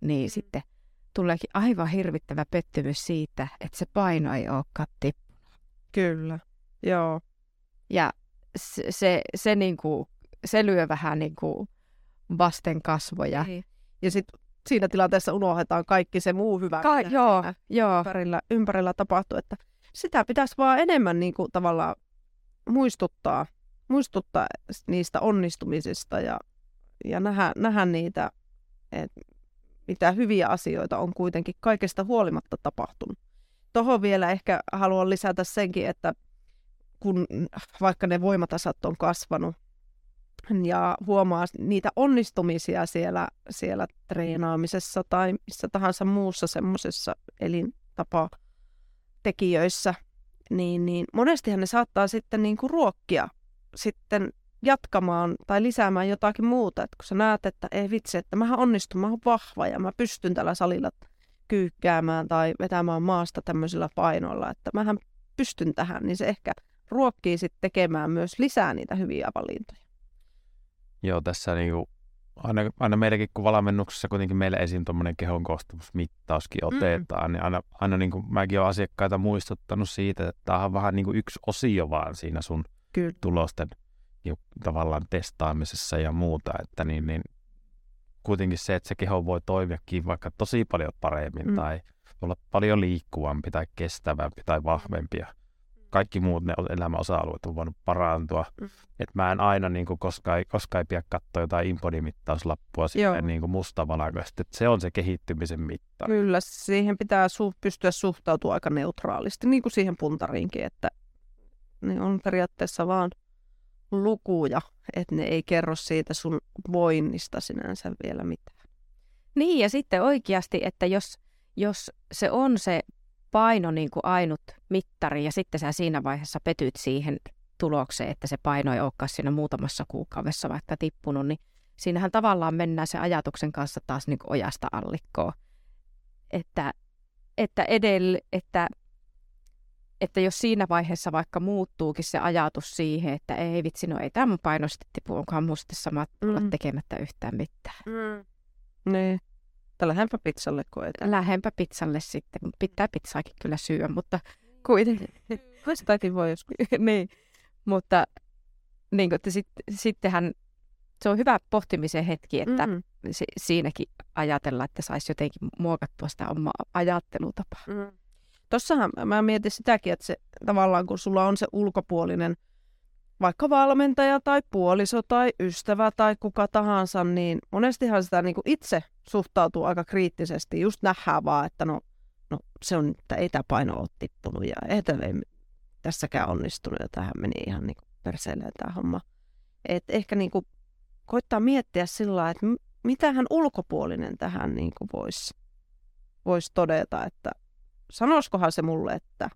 niin mm. sitten tuleekin aivan hirvittävä pettymys siitä, että se paino ei olekaan tippunut. Kyllä, joo. Ja se, se, se, niin kuin, se lyö vähän niin kuin vasten kasvoja. Niin. Ja sitten siinä tilanteessa unohdetaan kaikki se muu hyvä, Ka- mitä joo, joo. ympärillä, ympärillä tapahtuu. Että sitä pitäisi vaan enemmän niin kuin, tavallaan muistuttaa, muistuttaa niistä onnistumisista ja, ja nähdä, nähdä niitä, että mitä hyviä asioita on kuitenkin kaikesta huolimatta tapahtunut. Tuohon vielä ehkä haluan lisätä senkin, että kun vaikka ne voimatasat on kasvanut ja huomaa niitä onnistumisia siellä, siellä treenaamisessa tai missä tahansa muussa semmoisessa elintapa tekijöissä, niin, niin monestihan ne saattaa sitten niin kuin ruokkia sitten jatkamaan tai lisäämään jotakin muuta. Että kun sä näet, että ei vitsi, että mähän onnistun, mä oon vahva ja mä pystyn tällä salilla kyykkäämään tai vetämään maasta tämmöisillä painoilla, että mähän pystyn tähän, niin se ehkä ruokkii sitten tekemään myös lisää niitä hyviä valintoja. Joo, tässä niinku, aina, aina meilläkin, kun valmennuksessa kuitenkin meille esiin tuommoinen kehon koostumusmittauskin otetaan, mm. niin aina, aina niin kuin mäkin olen asiakkaita muistuttanut siitä, että tämä on vähän niin kuin yksi osio vaan siinä sun Kyllä. tulosten jo, tavallaan testaamisessa ja muuta, että niin, niin kuitenkin se, että se keho voi toimiakin vaikka tosi paljon paremmin mm. tai olla paljon liikkuvampi tai kestävämpi tai vahvempi ja kaikki muut ne elämän osa-alueet on voinut parantua. Mm. Että mä en aina niin kuin, koska, ei, koska ei pidä katsoa jotain impodimittauslappua sitten niin mustavalkoisesti. Että se on se kehittymisen mitta. Kyllä, siihen pitää su- pystyä suhtautua aika neutraalisti, niin kuin siihen puntariinkin, että ne on periaatteessa vaan lukuja, että ne ei kerro siitä sun voinnista sinänsä vielä mitään. Niin, ja sitten oikeasti, että jos, jos se on se paino niin kuin ainut mittari, ja sitten sä siinä vaiheessa petyt siihen tulokseen, että se paino ei olekaan siinä muutamassa kuukaudessa vaikka tippunut, niin siinähän tavallaan mennään se ajatuksen kanssa taas niin kuin ojasta allikkoon. Että, että, edell, että, että jos siinä vaiheessa vaikka muuttuukin se ajatus siihen, että ei vitsi, no ei tämä mun paino sitten tipu, onkohan sitten sama Mm. tekemättä yhtään mitään. Mm. Niin. Tällä lähempä pizzalle koetaan. Lähempä pizzalle sitten. Pitää pizzaakin kyllä syödä, mutta kuitenkin. Sitäkin voi joskus. *laughs* niin. Mutta niin kuin, että sit, sittenhän se on hyvä pohtimisen hetki, että mm. Mm. si, siinäkin ajatella, että saisi jotenkin muokattua sitä omaa ajattelutapaa. Mm. Tossahan mä mietin sitäkin, että se tavallaan kun sulla on se ulkopuolinen vaikka valmentaja tai puoliso tai ystävä tai kuka tahansa, niin monestihan sitä niin kuin itse suhtautuu aika kriittisesti. Just nähdään vaan, että no, no se on, että ei tämä paino ole tippunut ja ei, tämä tässäkään onnistunut ja tähän meni ihan niin perseelleen tämä homma. Et ehkä niin kuin koittaa miettiä sillä lailla, että mitähän ulkopuolinen tähän niin kuin voisi vois todeta, että sanoisikohan se mulle, että,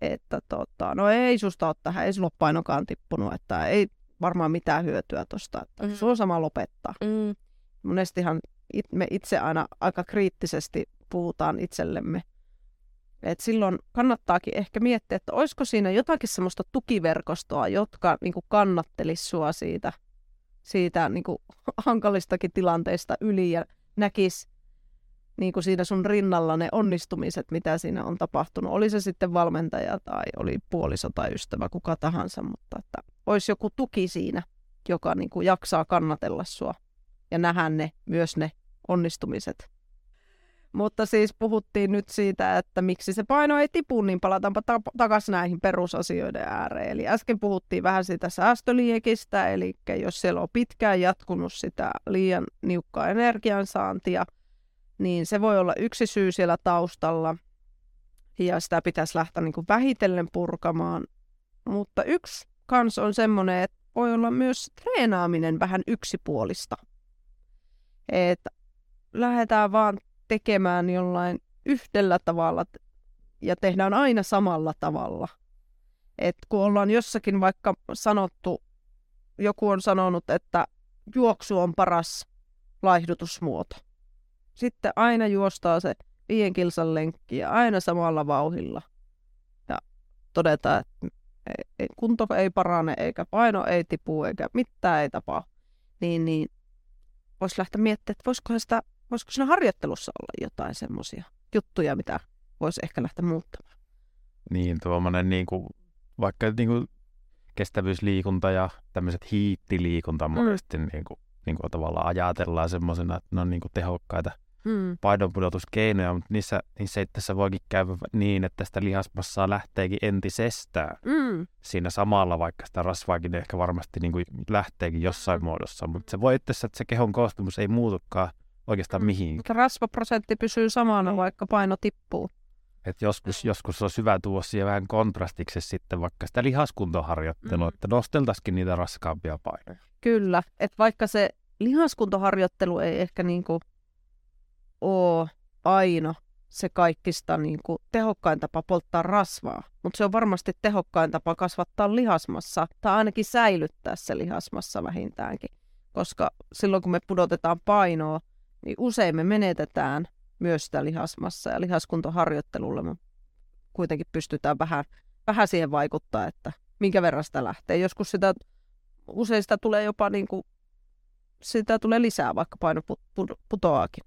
että tota, no ei susta ole tähän, ei sulla ole painokaan tippunut, että ei varmaan mitään hyötyä tuosta, että Mm. sulla on sama lopettaa. Mm. Monestihan it, me itse aina aika kriittisesti puhutaan itsellemme. Et silloin kannattaakin ehkä miettiä, että olisiko siinä jotakin semmoista tukiverkostoa, jotka niin kannattelisi sua siitä, siitä niin *laughs* hankalistakin tilanteista yli ja näkisi niin kuin siinä sun rinnalla ne onnistumiset, mitä siinä on tapahtunut. Oli se sitten valmentaja tai oli puoliso tai ystävä, kuka tahansa, mutta että olisi joku tuki siinä, joka niin kuin jaksaa kannatella sua ja nähdä ne, myös ne onnistumiset. Mutta siis puhuttiin nyt siitä, että miksi se paino ei tipu, niin palataanpa ta- takaisin näihin perusasioiden ääreen. Eli äsken puhuttiin vähän siitä säästöliekistä, eli jos siellä on pitkään jatkunut sitä liian niukkaa energiansaantia, niin se voi olla yksi syy siellä taustalla. Ja sitä pitäisi lähteä niin kuin vähitellen purkamaan. Mutta yksi kans on semmoinen, että voi olla myös treenaaminen vähän yksipuolista. Että lähdetään vaan tekemään jollain yhdellä tavalla ja tehdään aina samalla tavalla. Et kun ollaan jossakin vaikka sanottu, joku on sanonut, että juoksu on paras laihdutusmuoto. Sitten aina juostaa se viien kilsan lenkki ja aina samalla vauhilla. Ja todetaan, että ei- kunto ei parane, eikä paino ei tipu, eikä mitään ei tapaa. Niin, niin voisi lähteä miettimään, että voisiko, sitä, voisiko siinä harjoittelussa olla jotain semmoisia juttuja, mitä voisi ehkä lähteä muuttamaan. Niin, tuommoinen niin kuin, vaikka niin kuin kestävyysliikunta ja tämmöiset hiittiliikunta Mm. niin kuin, niin kuin tavallaan ajatellaan semmoisena, että ne on niin kuin tehokkaita Mm. painonpudotuskeinoja, mutta niissä, niissä itse voikin käydä niin, että sitä lihasmassaa lähteekin entisestään Mm. siinä samalla, vaikka sitä rasvaakin ehkä varmasti niin kuin lähteekin jossain Mm. muodossa, mutta se voi itse että se kehon koostumus ei muutukaan oikeastaan Mm. mihinkään. Mutta rasvaprosentti pysyy samana, Niin. vaikka paino tippuu. Et joskus, joskus on hyvä tuoda siihen vähän kontrastiksi sitten vaikka sitä lihaskuntoharjoittelua, Mm. että nosteltaisikin niitä raskaampia painoja. Kyllä, että vaikka se lihaskuntoharjoittelu ei ehkä niinku ole aina se kaikista niinku tehokkain tapa polttaa rasvaa, mutta se on varmasti tehokkain tapa kasvattaa lihasmassa tai ainakin säilyttää se lihasmassa vähintäänkin. Koska silloin kun me pudotetaan painoa, niin usein me menetetään myös sitä lihasmassa ja lihaskuntoharjoittelulla me kuitenkin pystytään vähän, vähän siihen vaikuttaa, että minkä verran sitä lähtee. Joskus sitä, usein sitä tulee jopa niin kuin, sitä tulee lisää, vaikka paino put- put- putoaakin.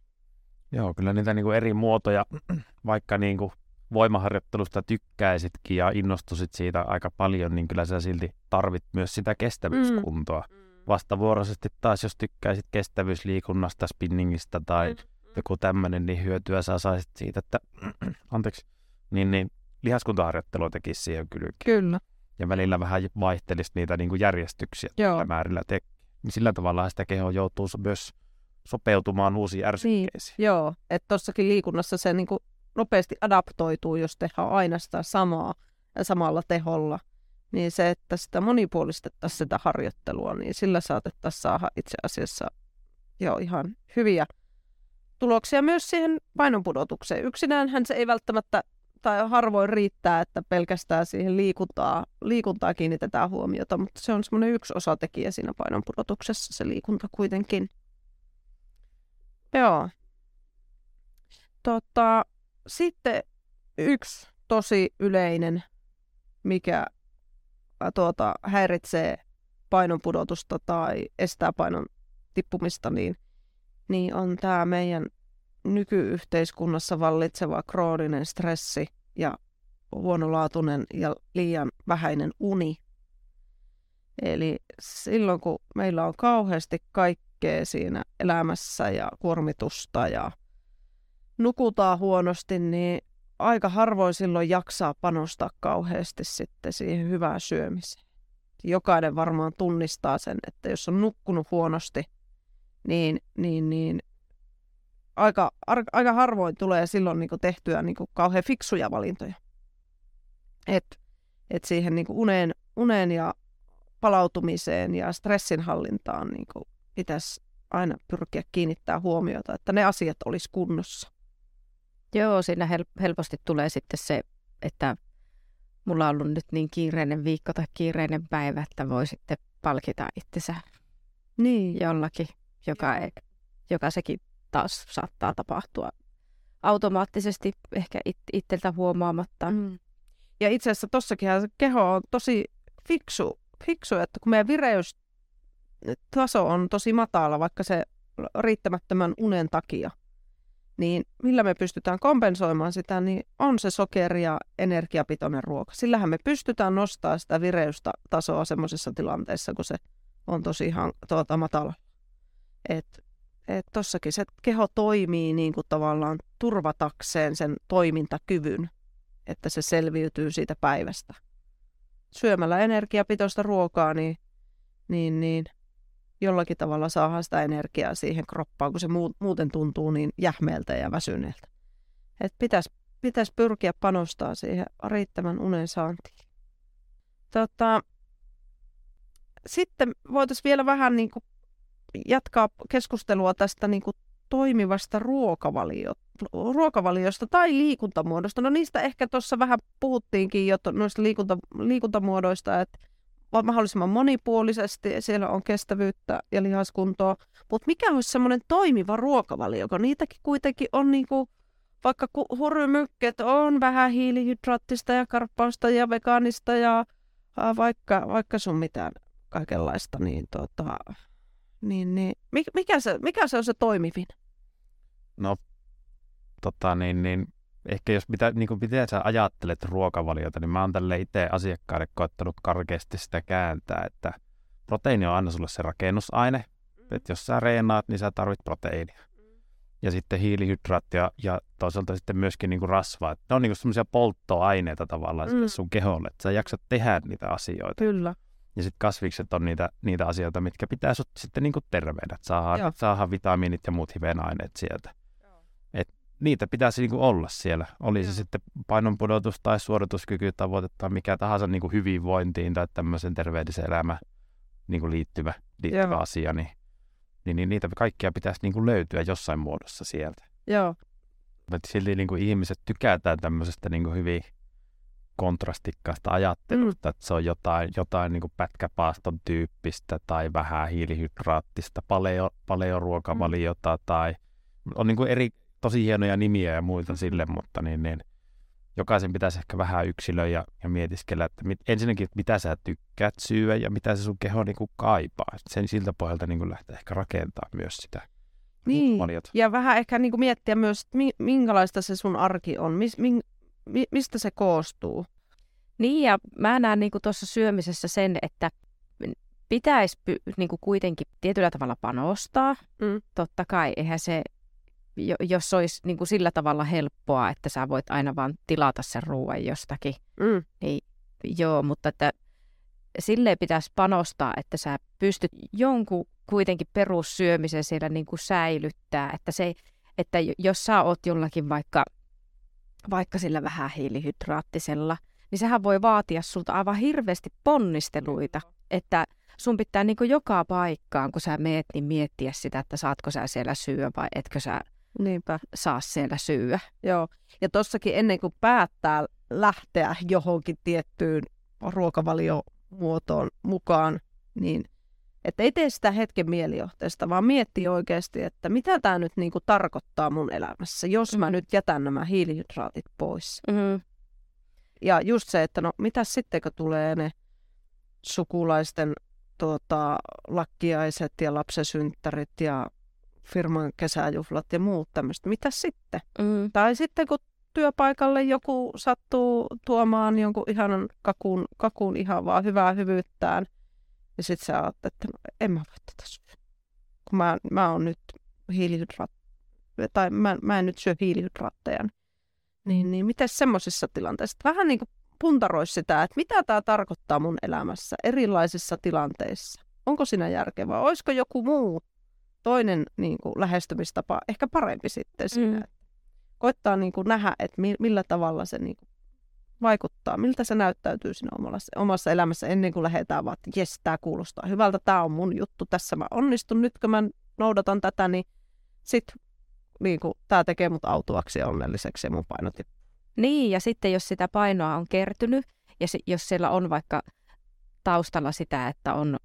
Joo, kyllä niitä niin kuin eri muotoja, *clears throat* vaikka niin kuin voimaharjoittelusta tykkäisitkin ja innostuisit siitä aika paljon, niin kyllä sä silti tarvit myös sitä kestävyyskuntoa. Vastavuoroisesti taas, jos tykkäisit kestävyysliikunnasta, spinningistä tai joku tämmöinen, niin hyötyä sä saisit siitä, että *clears throat* anteeksi, niin, niin lihaskuntaharjoittelua tekisi siihen kyllä. Kyllä. Ja välillä vähän vaihtelisi niitä niin kuin järjestyksiä Joo. määrillä. Te- niin sillä tavalla sitä keho joutuu myös sopeutumaan uusiin ärsykkeisiin. Joo, että tuossakin liikunnassa se niin kuin nopeasti adaptoituu, jos tehdään aina sitä samaa ja samalla teholla. Niin se, että sitä monipuolistettaisiin sitä harjoittelua, niin sillä saatettaisiin saada itse asiassa jo ihan hyviä tuloksia myös siihen painonpudotukseen. Yksinäänhän se ei välttämättä tai harvoin riittää, että pelkästään siihen liikuntaa, liikuntaa kiinnitetään huomiota, mutta se on semmoinen yksi osatekijä siinä painonpudotuksessa, se liikunta kuitenkin. Joo. Tota, sitten yksi tosi yleinen, mikä ä, tuota, häiritsee painonpudotusta tai estää painon tippumista, niin, niin on tämä meidän nykyyhteiskunnassa vallitseva krooninen stressi ja huonolaatuinen ja liian vähäinen uni. Eli silloin, kun meillä on kauheasti kaikkea siinä elämässä ja kuormitusta ja nukutaan huonosti, niin aika harvoin silloin jaksaa panostaa kauheasti sitten siihen hyvään syömiseen. Jokainen varmaan tunnistaa sen, että jos on nukkunut huonosti, niin, niin, niin aika, ar, aika harvoin tulee silloin niin tehtyä niin kauhean fiksuja valintoja. Et, et siihen niin uneen, uneen ja palautumiseen ja stressinhallintaan niin pitäisi aina pyrkiä kiinnittää huomiota, että ne asiat olisi kunnossa. Joo, siinä hel- helposti tulee sitten se, että mulla on ollut nyt niin kiireinen viikko tai kiireinen päivä, että voi sitten palkita itsensä Niin. jollakin, joka, ei, joka sekin taas saattaa tapahtua automaattisesti ehkä it, itseltä huomaamatta. Mm. Ja itse asiassa tossakin se keho on tosi fiksu, fiksu, että kun meidän vireystaso on tosi matala, vaikka se riittämättömän unen takia, niin millä me pystytään kompensoimaan sitä, niin on se sokeri ja energiapitoinen ruoka. Sillähän me pystytään nostamaan sitä vireystasoa semmoisessa tilanteessa, kun se on tosi ihan tuota, matala. Et, et tossakin se keho toimii niin kuin tavallaan turvatakseen sen toimintakyvyn, että se selviytyy siitä päivästä. Syömällä energiapitoista ruokaa, niin, niin, niin jollakin tavalla saadaan sitä energiaa siihen kroppaan, kun se muuten tuntuu niin jähmeeltä ja väsyneeltä. Et pitäisi pitäis pyrkiä panostaa siihen riittävän unen saantiin. Tota, sitten voitaisiin vielä vähän niin kuin jatkaa keskustelua tästä niin kuin toimivasta ruokavalio, ruokavaliosta tai liikuntamuodosta. No niistä ehkä tuossa vähän puhuttiinkin jo noista liikunta, liikuntamuodoista, että mahdollisimman monipuolisesti, siellä on kestävyyttä ja lihaskuntoa, mutta mikä olisi semmoinen toimiva ruokavalio, kun niitäkin kuitenkin on niinku, vaikka hurrymykket on vähän hiilihydraattista ja karppausta ja vegaanista ja vaikka, vaikka sun mitään kaikenlaista, niin, tota, niin, niin mikä, se, mikä se on se toimivin? No, tota, niin, niin, ehkä jos mitä, niin kuin miten sä ajattelet ruokavaliota, niin mä oon tälle itse asiakkaille koettanut karkeasti sitä kääntää, että proteiini on aina sulle se rakennusaine. Mm. Että jos sä reenaat, niin sä tarvit proteiinia. Mm. Ja sitten hiilihydraattia ja toisaalta sitten myöskin niin kuin rasvaa. Ne on niin semmoisia polttoaineita tavallaan mm. sun keholle, että sä jaksat tehdä niitä asioita. Kyllä. Ja sitten kasvikset on niitä, niitä asioita, mitkä pitää sut sitten niin kuin terveenä. Saadaan, saadaan vitamiinit ja muut hivenaineet sieltä. Et niitä pitäisi niin kuin olla siellä. Oli se sitten painonpudotus tai suorituskyky tavoite tai mikä tahansa niin kuin hyvinvointiin tai tämmöisen terveelliseen elämään niin kuin liittyvä, liittyvä asia, niin, niin, niin niitä kaikkia pitäisi niin kuin löytyä jossain muodossa sieltä. Joo. Mutta silti niin kuin ihmiset tykätään tämmöisestä niin kuin hyvin kontrastikkaasta ajattelusta, mm. että se on jotain, jotain niin pätkäpaaston tyyppistä tai vähän hiilihydraattista paleo, paleoruokavaliota mm. tai on niin eri tosi hienoja nimiä ja muita mm. sille, mutta niin, niin, jokaisen pitäisi ehkä vähän yksilöä ja, ja mietiskellä, että mit, ensinnäkin, että mitä sä tykkäät syödä ja mitä se sun keho niin kuin kaipaa. Sen siltä pohjalta niin kuin lähteä ehkä rakentaa myös sitä niin. Valiota. Ja vähän ehkä niin kuin miettiä myös, että minkälaista se sun arki on, mis, min, mi, mistä se koostuu. Niin ja mä näen niin tuossa syömisessä sen, että pitäisi niin kuin kuitenkin tietyllä tavalla panostaa. Mm. Totta kai, eihän se, jos olisi niin kuin sillä tavalla helppoa, että sä voit aina vaan tilata sen ruoan jostakin, mm. niin joo, mutta että silleen pitäisi panostaa, että sä pystyt jonkun kuitenkin perussyömisen siellä niin kuin säilyttää, että, se, että jos sä oot jollakin vaikka, vaikka sillä vähän hiilihydraattisella, niin sehän voi vaatia sulta aivan hirveästi ponnisteluita, että sun pitää niin kuin joka paikkaan, kun sä meet, niin miettiä sitä, että saatko sä siellä syödä vai etkö sä Niinpä. saa siellä syödä. Joo, ja tossakin ennen kuin päättää lähteä johonkin tiettyyn ruokavaliomuotoon mukaan, niin että ei tee sitä hetken mielijohteesta, vaan miettii oikeasti, että mitä tämä nyt niinku tarkoittaa mun elämässä, jos mä mm. nyt jätän nämä hiilihydraatit pois. Mm-hmm. Ja just se, että no mitä sitten, kun tulee ne sukulaisten tuota, lakkiaiset ja lapsesynttärit ja firman kesäjuhlat ja muut tämmöistä. Mitä sitten? Mm. Tai sitten kun työpaikalle joku sattuu tuomaan jonkun ihanan kakun, kakun ihan vaan hyvää hyvyyttään. Ja sitten sä ajattelet, että no, en mä voi tätä syödä. Kun mä, mä oon nyt hiilihydraat, tai mä, mä en nyt syö hiilihydraatteja. Niin, niin miten semmoisessa tilanteessa? Vähän niin kuin puntaroisi sitä, että mitä tämä tarkoittaa mun elämässä erilaisissa tilanteissa. Onko siinä järkevää? Olisiko joku muu toinen niin kuin, lähestymistapa ehkä parempi sitten siinä? Mm. Koittaa niin kuin, nähdä, että mi- millä tavalla se niin kuin, vaikuttaa, miltä se näyttäytyy siinä omassa, omassa elämässä ennen kuin lähdetään vaan, että jes, tämä kuulostaa hyvältä, tämä on mun juttu, tässä mä onnistun, nyt kun mä noudatan tätä, niin sitten niin kuin, tämä tekee mut autuaksi ja onnelliseksi ja mun painot Niin, ja sitten jos sitä painoa on kertynyt, ja se, jos siellä on vaikka taustalla sitä, että on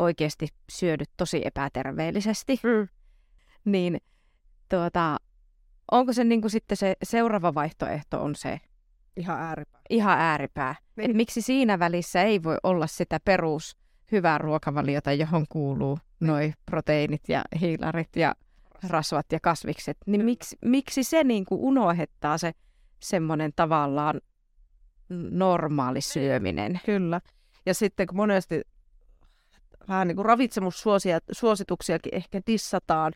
oikeasti syödyt tosi epäterveellisesti, mm. niin tuota, onko se niin kuin sitten se seuraava vaihtoehto on se ihan ääripää? Ihan ääripää. Niin. Et miksi siinä välissä ei voi olla sitä perus hyvää ruokavaliota, johon kuuluu niin. noin proteiinit ja hiilarit ja rasvat ja kasvikset, niin miksi, miksi se niin kuin unohdettaa se semmoinen tavallaan normaali syöminen? Kyllä. Ja sitten kun monesti vähän niin kuin ravitsemussuosituksiakin ehkä dissataan,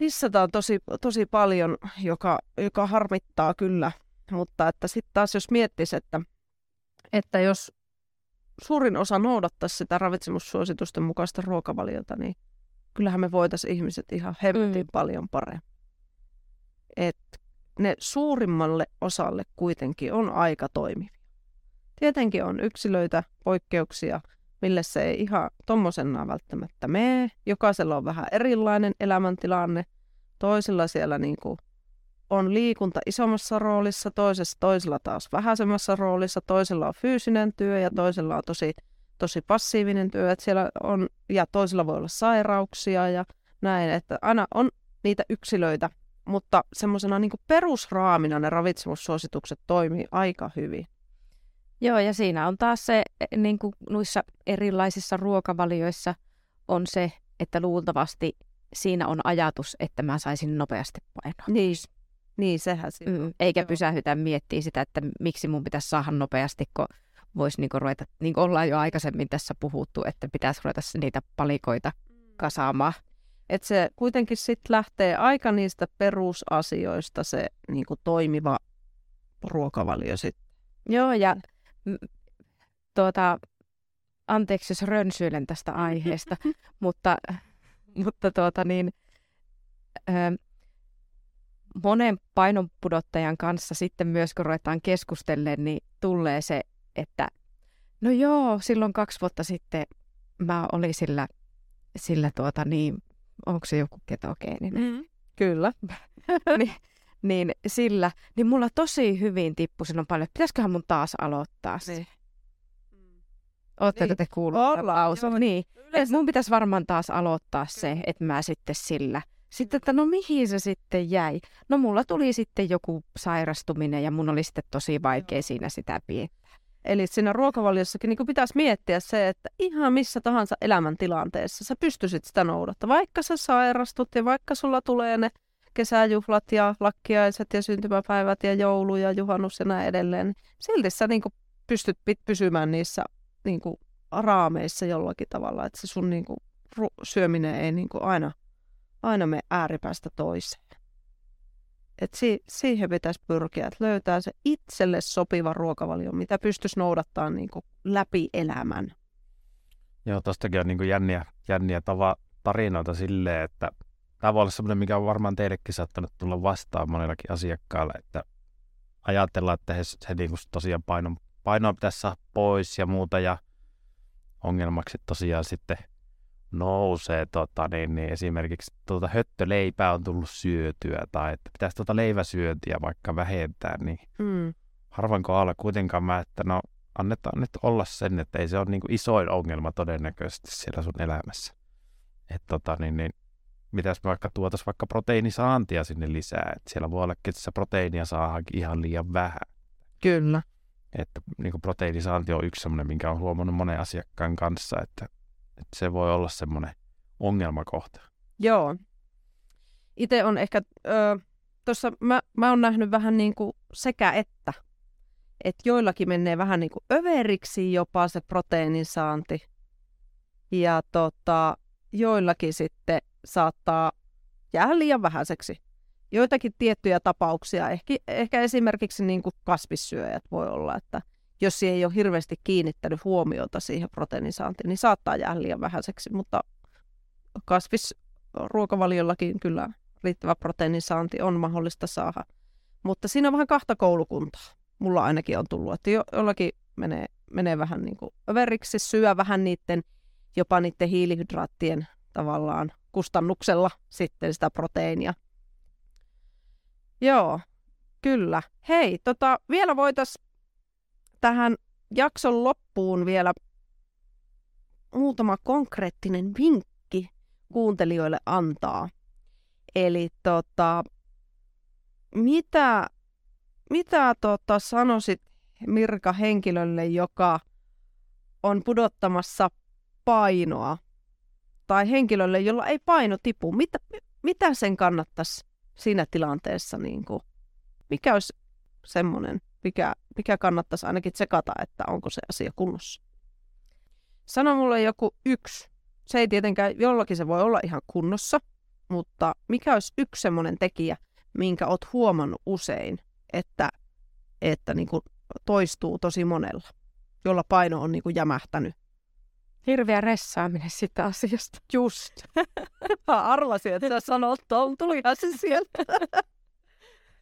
dissataan tosi, tosi paljon, joka, joka harmittaa kyllä. Mutta että sitten taas jos miettisi, että, että jos suurin osa noudattaisi sitä ravitsemussuositusten mukaista ruokavaliota, niin kyllähän me voitaisiin ihmiset ihan hemmetin mm. paljon paremmin. Et ne suurimmalle osalle kuitenkin on aika toimivia. Tietenkin on yksilöitä, poikkeuksia, mille se ei ihan tommosena välttämättä mene. Jokaisella on vähän erilainen elämäntilanne. Toisilla siellä niin kuin on liikunta isommassa roolissa, toisessa, toisella taas vähäisemmässä roolissa, toisella on fyysinen työ ja toisella on tosi tosi passiivinen työ, että siellä on, ja toisilla voi olla sairauksia ja näin, että aina on niitä yksilöitä, mutta semmoisena niin perusraamina ne ravitsemussuositukset toimii aika hyvin. Joo, ja siinä on taas se, niin kuin noissa erilaisissa ruokavalioissa on se, että luultavasti siinä on ajatus, että mä saisin nopeasti painoa. Niin, Niin, sehän siinä Mm, eikä Joo. pysähytä miettiä sitä, että miksi mun pitäisi saada nopeasti, kun voisi niinku ruveta, niin kuin ollaan jo aikaisemmin tässä puhuttu, että pitäisi ruveta niitä palikoita kasaamaan. Että se kuitenkin sitten lähtee aika niistä perusasioista se niin kuin toimiva ruokavalio sitten. Joo, ja mm, tuota, anteeksi jos rönsyilen tästä aiheesta, *laughs* mutta, mutta tuota niin, ö, monen painonpudottajan kanssa sitten myös, kun ruvetaan keskustelemaan, niin tulee se, että no joo, silloin kaksi vuotta sitten mä olin sillä, sillä tuota niin, onko se joku ketogeeninen? Mm. Kyllä. *laughs* niin, niin sillä, niin mulla tosi hyvin tippui silloin paljon, että pitäisiköhän mun taas aloittaa se. Niin. Ootteko Niin. te kuulleet? Ollaan, joo. Niin, Yleensä, mun pitäisi varmaan taas aloittaa se, että mä sitten sillä. Sitten, että no mihin se sitten jäi? No mulla tuli sitten joku sairastuminen ja mun oli sitten tosi vaikea siinä sitä viettää. eli siinä ruokavaliossakin niin pitäisi miettiä se, että ihan missä tahansa elämäntilanteessa sä pystyisit sitä noudattamaan. Vaikka sä sairastut ja vaikka sulla tulee ne kesäjuhlat ja lakkiaiset ja syntymäpäivät ja joulu ja juhannus ja näin edelleen, niin silti sä niin kuin pystyt pit- pysymään niissä niin kuin raameissa jollakin tavalla, että se sun niin kuin syöminen ei niin kuin aina, aina mene ääripäästä toiseen. Et si- siihen pitäisi pyrkiä, että löytää se itselle sopiva ruokavalio, mitä pystyisi noudattaa niin kuin läpi elämän. Joo, tostakin on niin jänniä, jänniä tava, tarinoita silleen, että tämä voi olla semmoinen, mikä on varmaan teillekin saattanut tulla vastaan monellakin asiakkaalla, että ajatellaan, että he, he niin tosiaan painon, painoa pitäisi saada pois ja muuta ja ongelmaksi tosiaan sitten nousee tota, niin, niin esimerkiksi tuota höttöleipää on tullut syötyä tai että pitäisi tuota leiväsyöntiä vaikka vähentää, niin Mm. harvan kohdalla kuitenkaan mä, että no annetaan nyt olla sen, että ei se ole niin kuin isoin ongelma todennäköisesti siellä sun elämässä. Että tota, niin, niin, mitäs me vaikka tuotais vaikka proteiinisaantia sinne lisää, että siellä voi olla, että se proteiinia saadaankin ihan liian vähän. Kyllä. Että niin kuin proteiinisaanti on yksi semmoinen, minkä on huomannut monen asiakkaan kanssa, että, että se voi olla semmoinen ongelmakohta. Joo. Itse on ehkä, tuossa mä, mä oon nähnyt vähän niin kuin sekä että. Että joillakin menee vähän niin kuin överiksi jopa se proteiinin saanti. Ja tota, joillakin sitten saattaa jäädä liian vähäiseksi. Joitakin tiettyjä tapauksia, ehkä, ehkä esimerkiksi niin kuin kasvissyöjät voi olla, että jos siihen ei ole hirveästi kiinnittänyt huomiota siihen proteiinisaantiin, niin saattaa jäädä liian vähäiseksi, mutta kasvisruokavaliollakin kyllä riittävä proteiinin saanti on mahdollista saada. Mutta siinä on vähän kahta koulukuntaa. Mulla ainakin on tullut, että jo, jollakin menee, menee vähän niin kuin överiksi, syö vähän niiden, jopa niiden hiilihydraattien tavallaan kustannuksella sitten sitä proteiinia. Joo, kyllä. Hei, tota, vielä voitaisiin tähän jakson loppuun vielä muutama konkreettinen vinkki kuuntelijoille antaa. Eli tota, mitä, mitä tota, sanoisit Mirka henkilölle, joka on pudottamassa painoa, tai henkilölle, jolla ei paino tipu, mitä, mitä sen kannattaisi siinä tilanteessa, niin kuin, mikä olisi semmoinen, mikä, mikä kannattaisi ainakin tsekata, että onko se asia kunnossa? Sano mulle joku yksi. Se ei tietenkään, jollakin se voi olla ihan kunnossa, mutta mikä olisi yksi semmoinen tekijä, minkä oot huomannut usein, että, että niin kuin toistuu tosi monella, jolla paino on niin kuin jämähtänyt? Hirveä ressaaminen sitä asiasta. Just. *laughs* Mä arvasin, että sä sanot tulihan se sieltä. *laughs*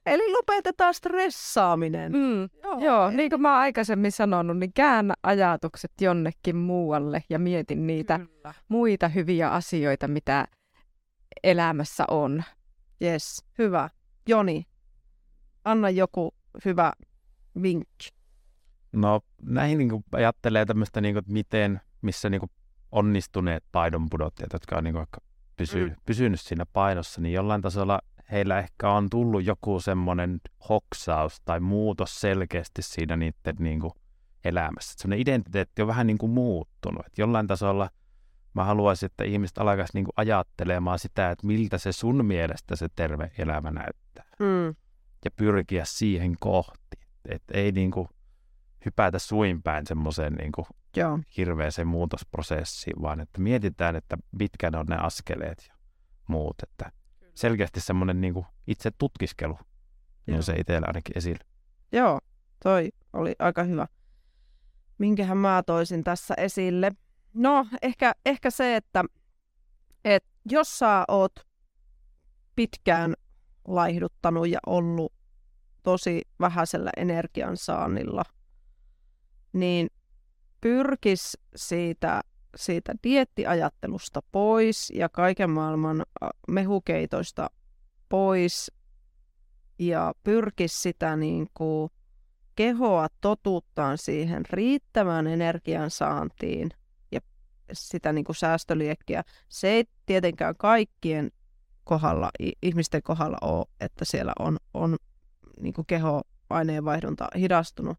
Eli lopetetaan stressaaminen. Mm. Joo, niin kuin mä oon aikaisemmin sanonut, niin käännä ajatukset jonnekin muualle ja mietin niitä Kyllä. muita hyviä asioita, mitä elämässä on. Yes, hyvä. Joni, anna joku hyvä vinkki. No näihin niin kuin ajattelee tämmöistä, niin kuin, että miten, missä niin kuin onnistuneet painonpudottajat, jotka on niin kuin, vaikka pysy, mm. pysynyt siinä painossa, niin jollain tasolla heillä ehkä on tullut joku semmoinen hoksaus tai muutos selkeästi siinä niiden niin kuin, elämässä. Semmoinen identiteetti on vähän niin kuin muuttunut. Et jollain tasolla mä haluaisin, että ihmiset alkaisi niin kuin ajattelemaan sitä, että miltä se sun mielestä se terve elämä näyttää. Mm. ja pyrkiä siihen kohti. Että ei niin kuin hypätä suin päin semmoiseen niin kuin Joo. hirveäseen muutosprosessiin, vaan että mietitään, että mitkä ne on ne askeleet ja muut. Että selkeästi semmoinen niin kuin itse tutkiskelu Joo. se itsellä ainakin esille. Joo, toi oli aika hyvä. Minkähän mä toisin tässä esille? No, ehkä, ehkä se, että, että jos sä oot pitkään laihduttanut ja ollut tosi vähäisellä energiansaannilla, niin pyrkis siitä, siitä diettiajattelusta pois ja kaiken maailman mehukeitoista pois ja pyrkis sitä niin kuin kehoa totuttaan siihen riittävään energian saantiin ja sitä niin kuin säästöliekkiä. Se ei tietenkään kaikkien kohdalla, ihmisten kohdalla ole, että siellä on, on niin kuin keho aineenvaihdunta hidastunut,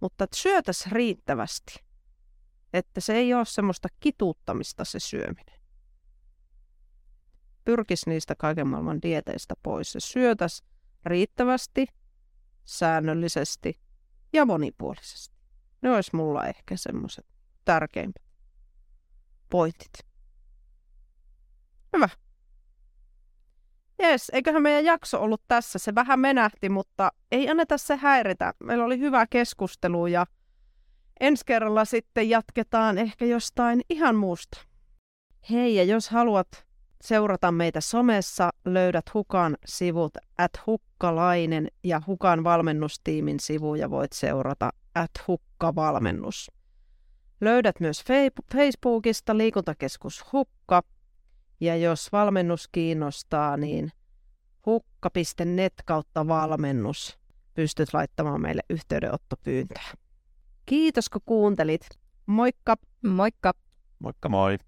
mutta syötäisiin riittävästi. Että se ei ole semmoista kituuttamista se syöminen. Pyrkis niistä kaiken maailman dieteistä pois. Se syötäisi riittävästi, säännöllisesti ja monipuolisesti. Ne olisi mulla ehkä semmoiset tärkeimmät pointit. Hyvä. Jes, eiköhän meidän jakso ollut tässä. Se vähän menähti, mutta ei anneta se häiritä. Meillä oli hyvä keskustelu ja ensi kerralla sitten jatketaan ehkä jostain ihan muusta. Hei, ja jos haluat seurata meitä somessa, löydät Hukan sivut at hukkalainen ja Hukan valmennustiimin sivuja voit seurata at hukkavalmennus. Löydät myös Facebookista liikuntakeskus Hukka ja jos valmennus kiinnostaa, niin hukka.net kautta valmennus pystyt laittamaan meille yhteydenottopyyntöä. Kiitos kun kuuntelit. Moikka! Moikka! Moikka moi!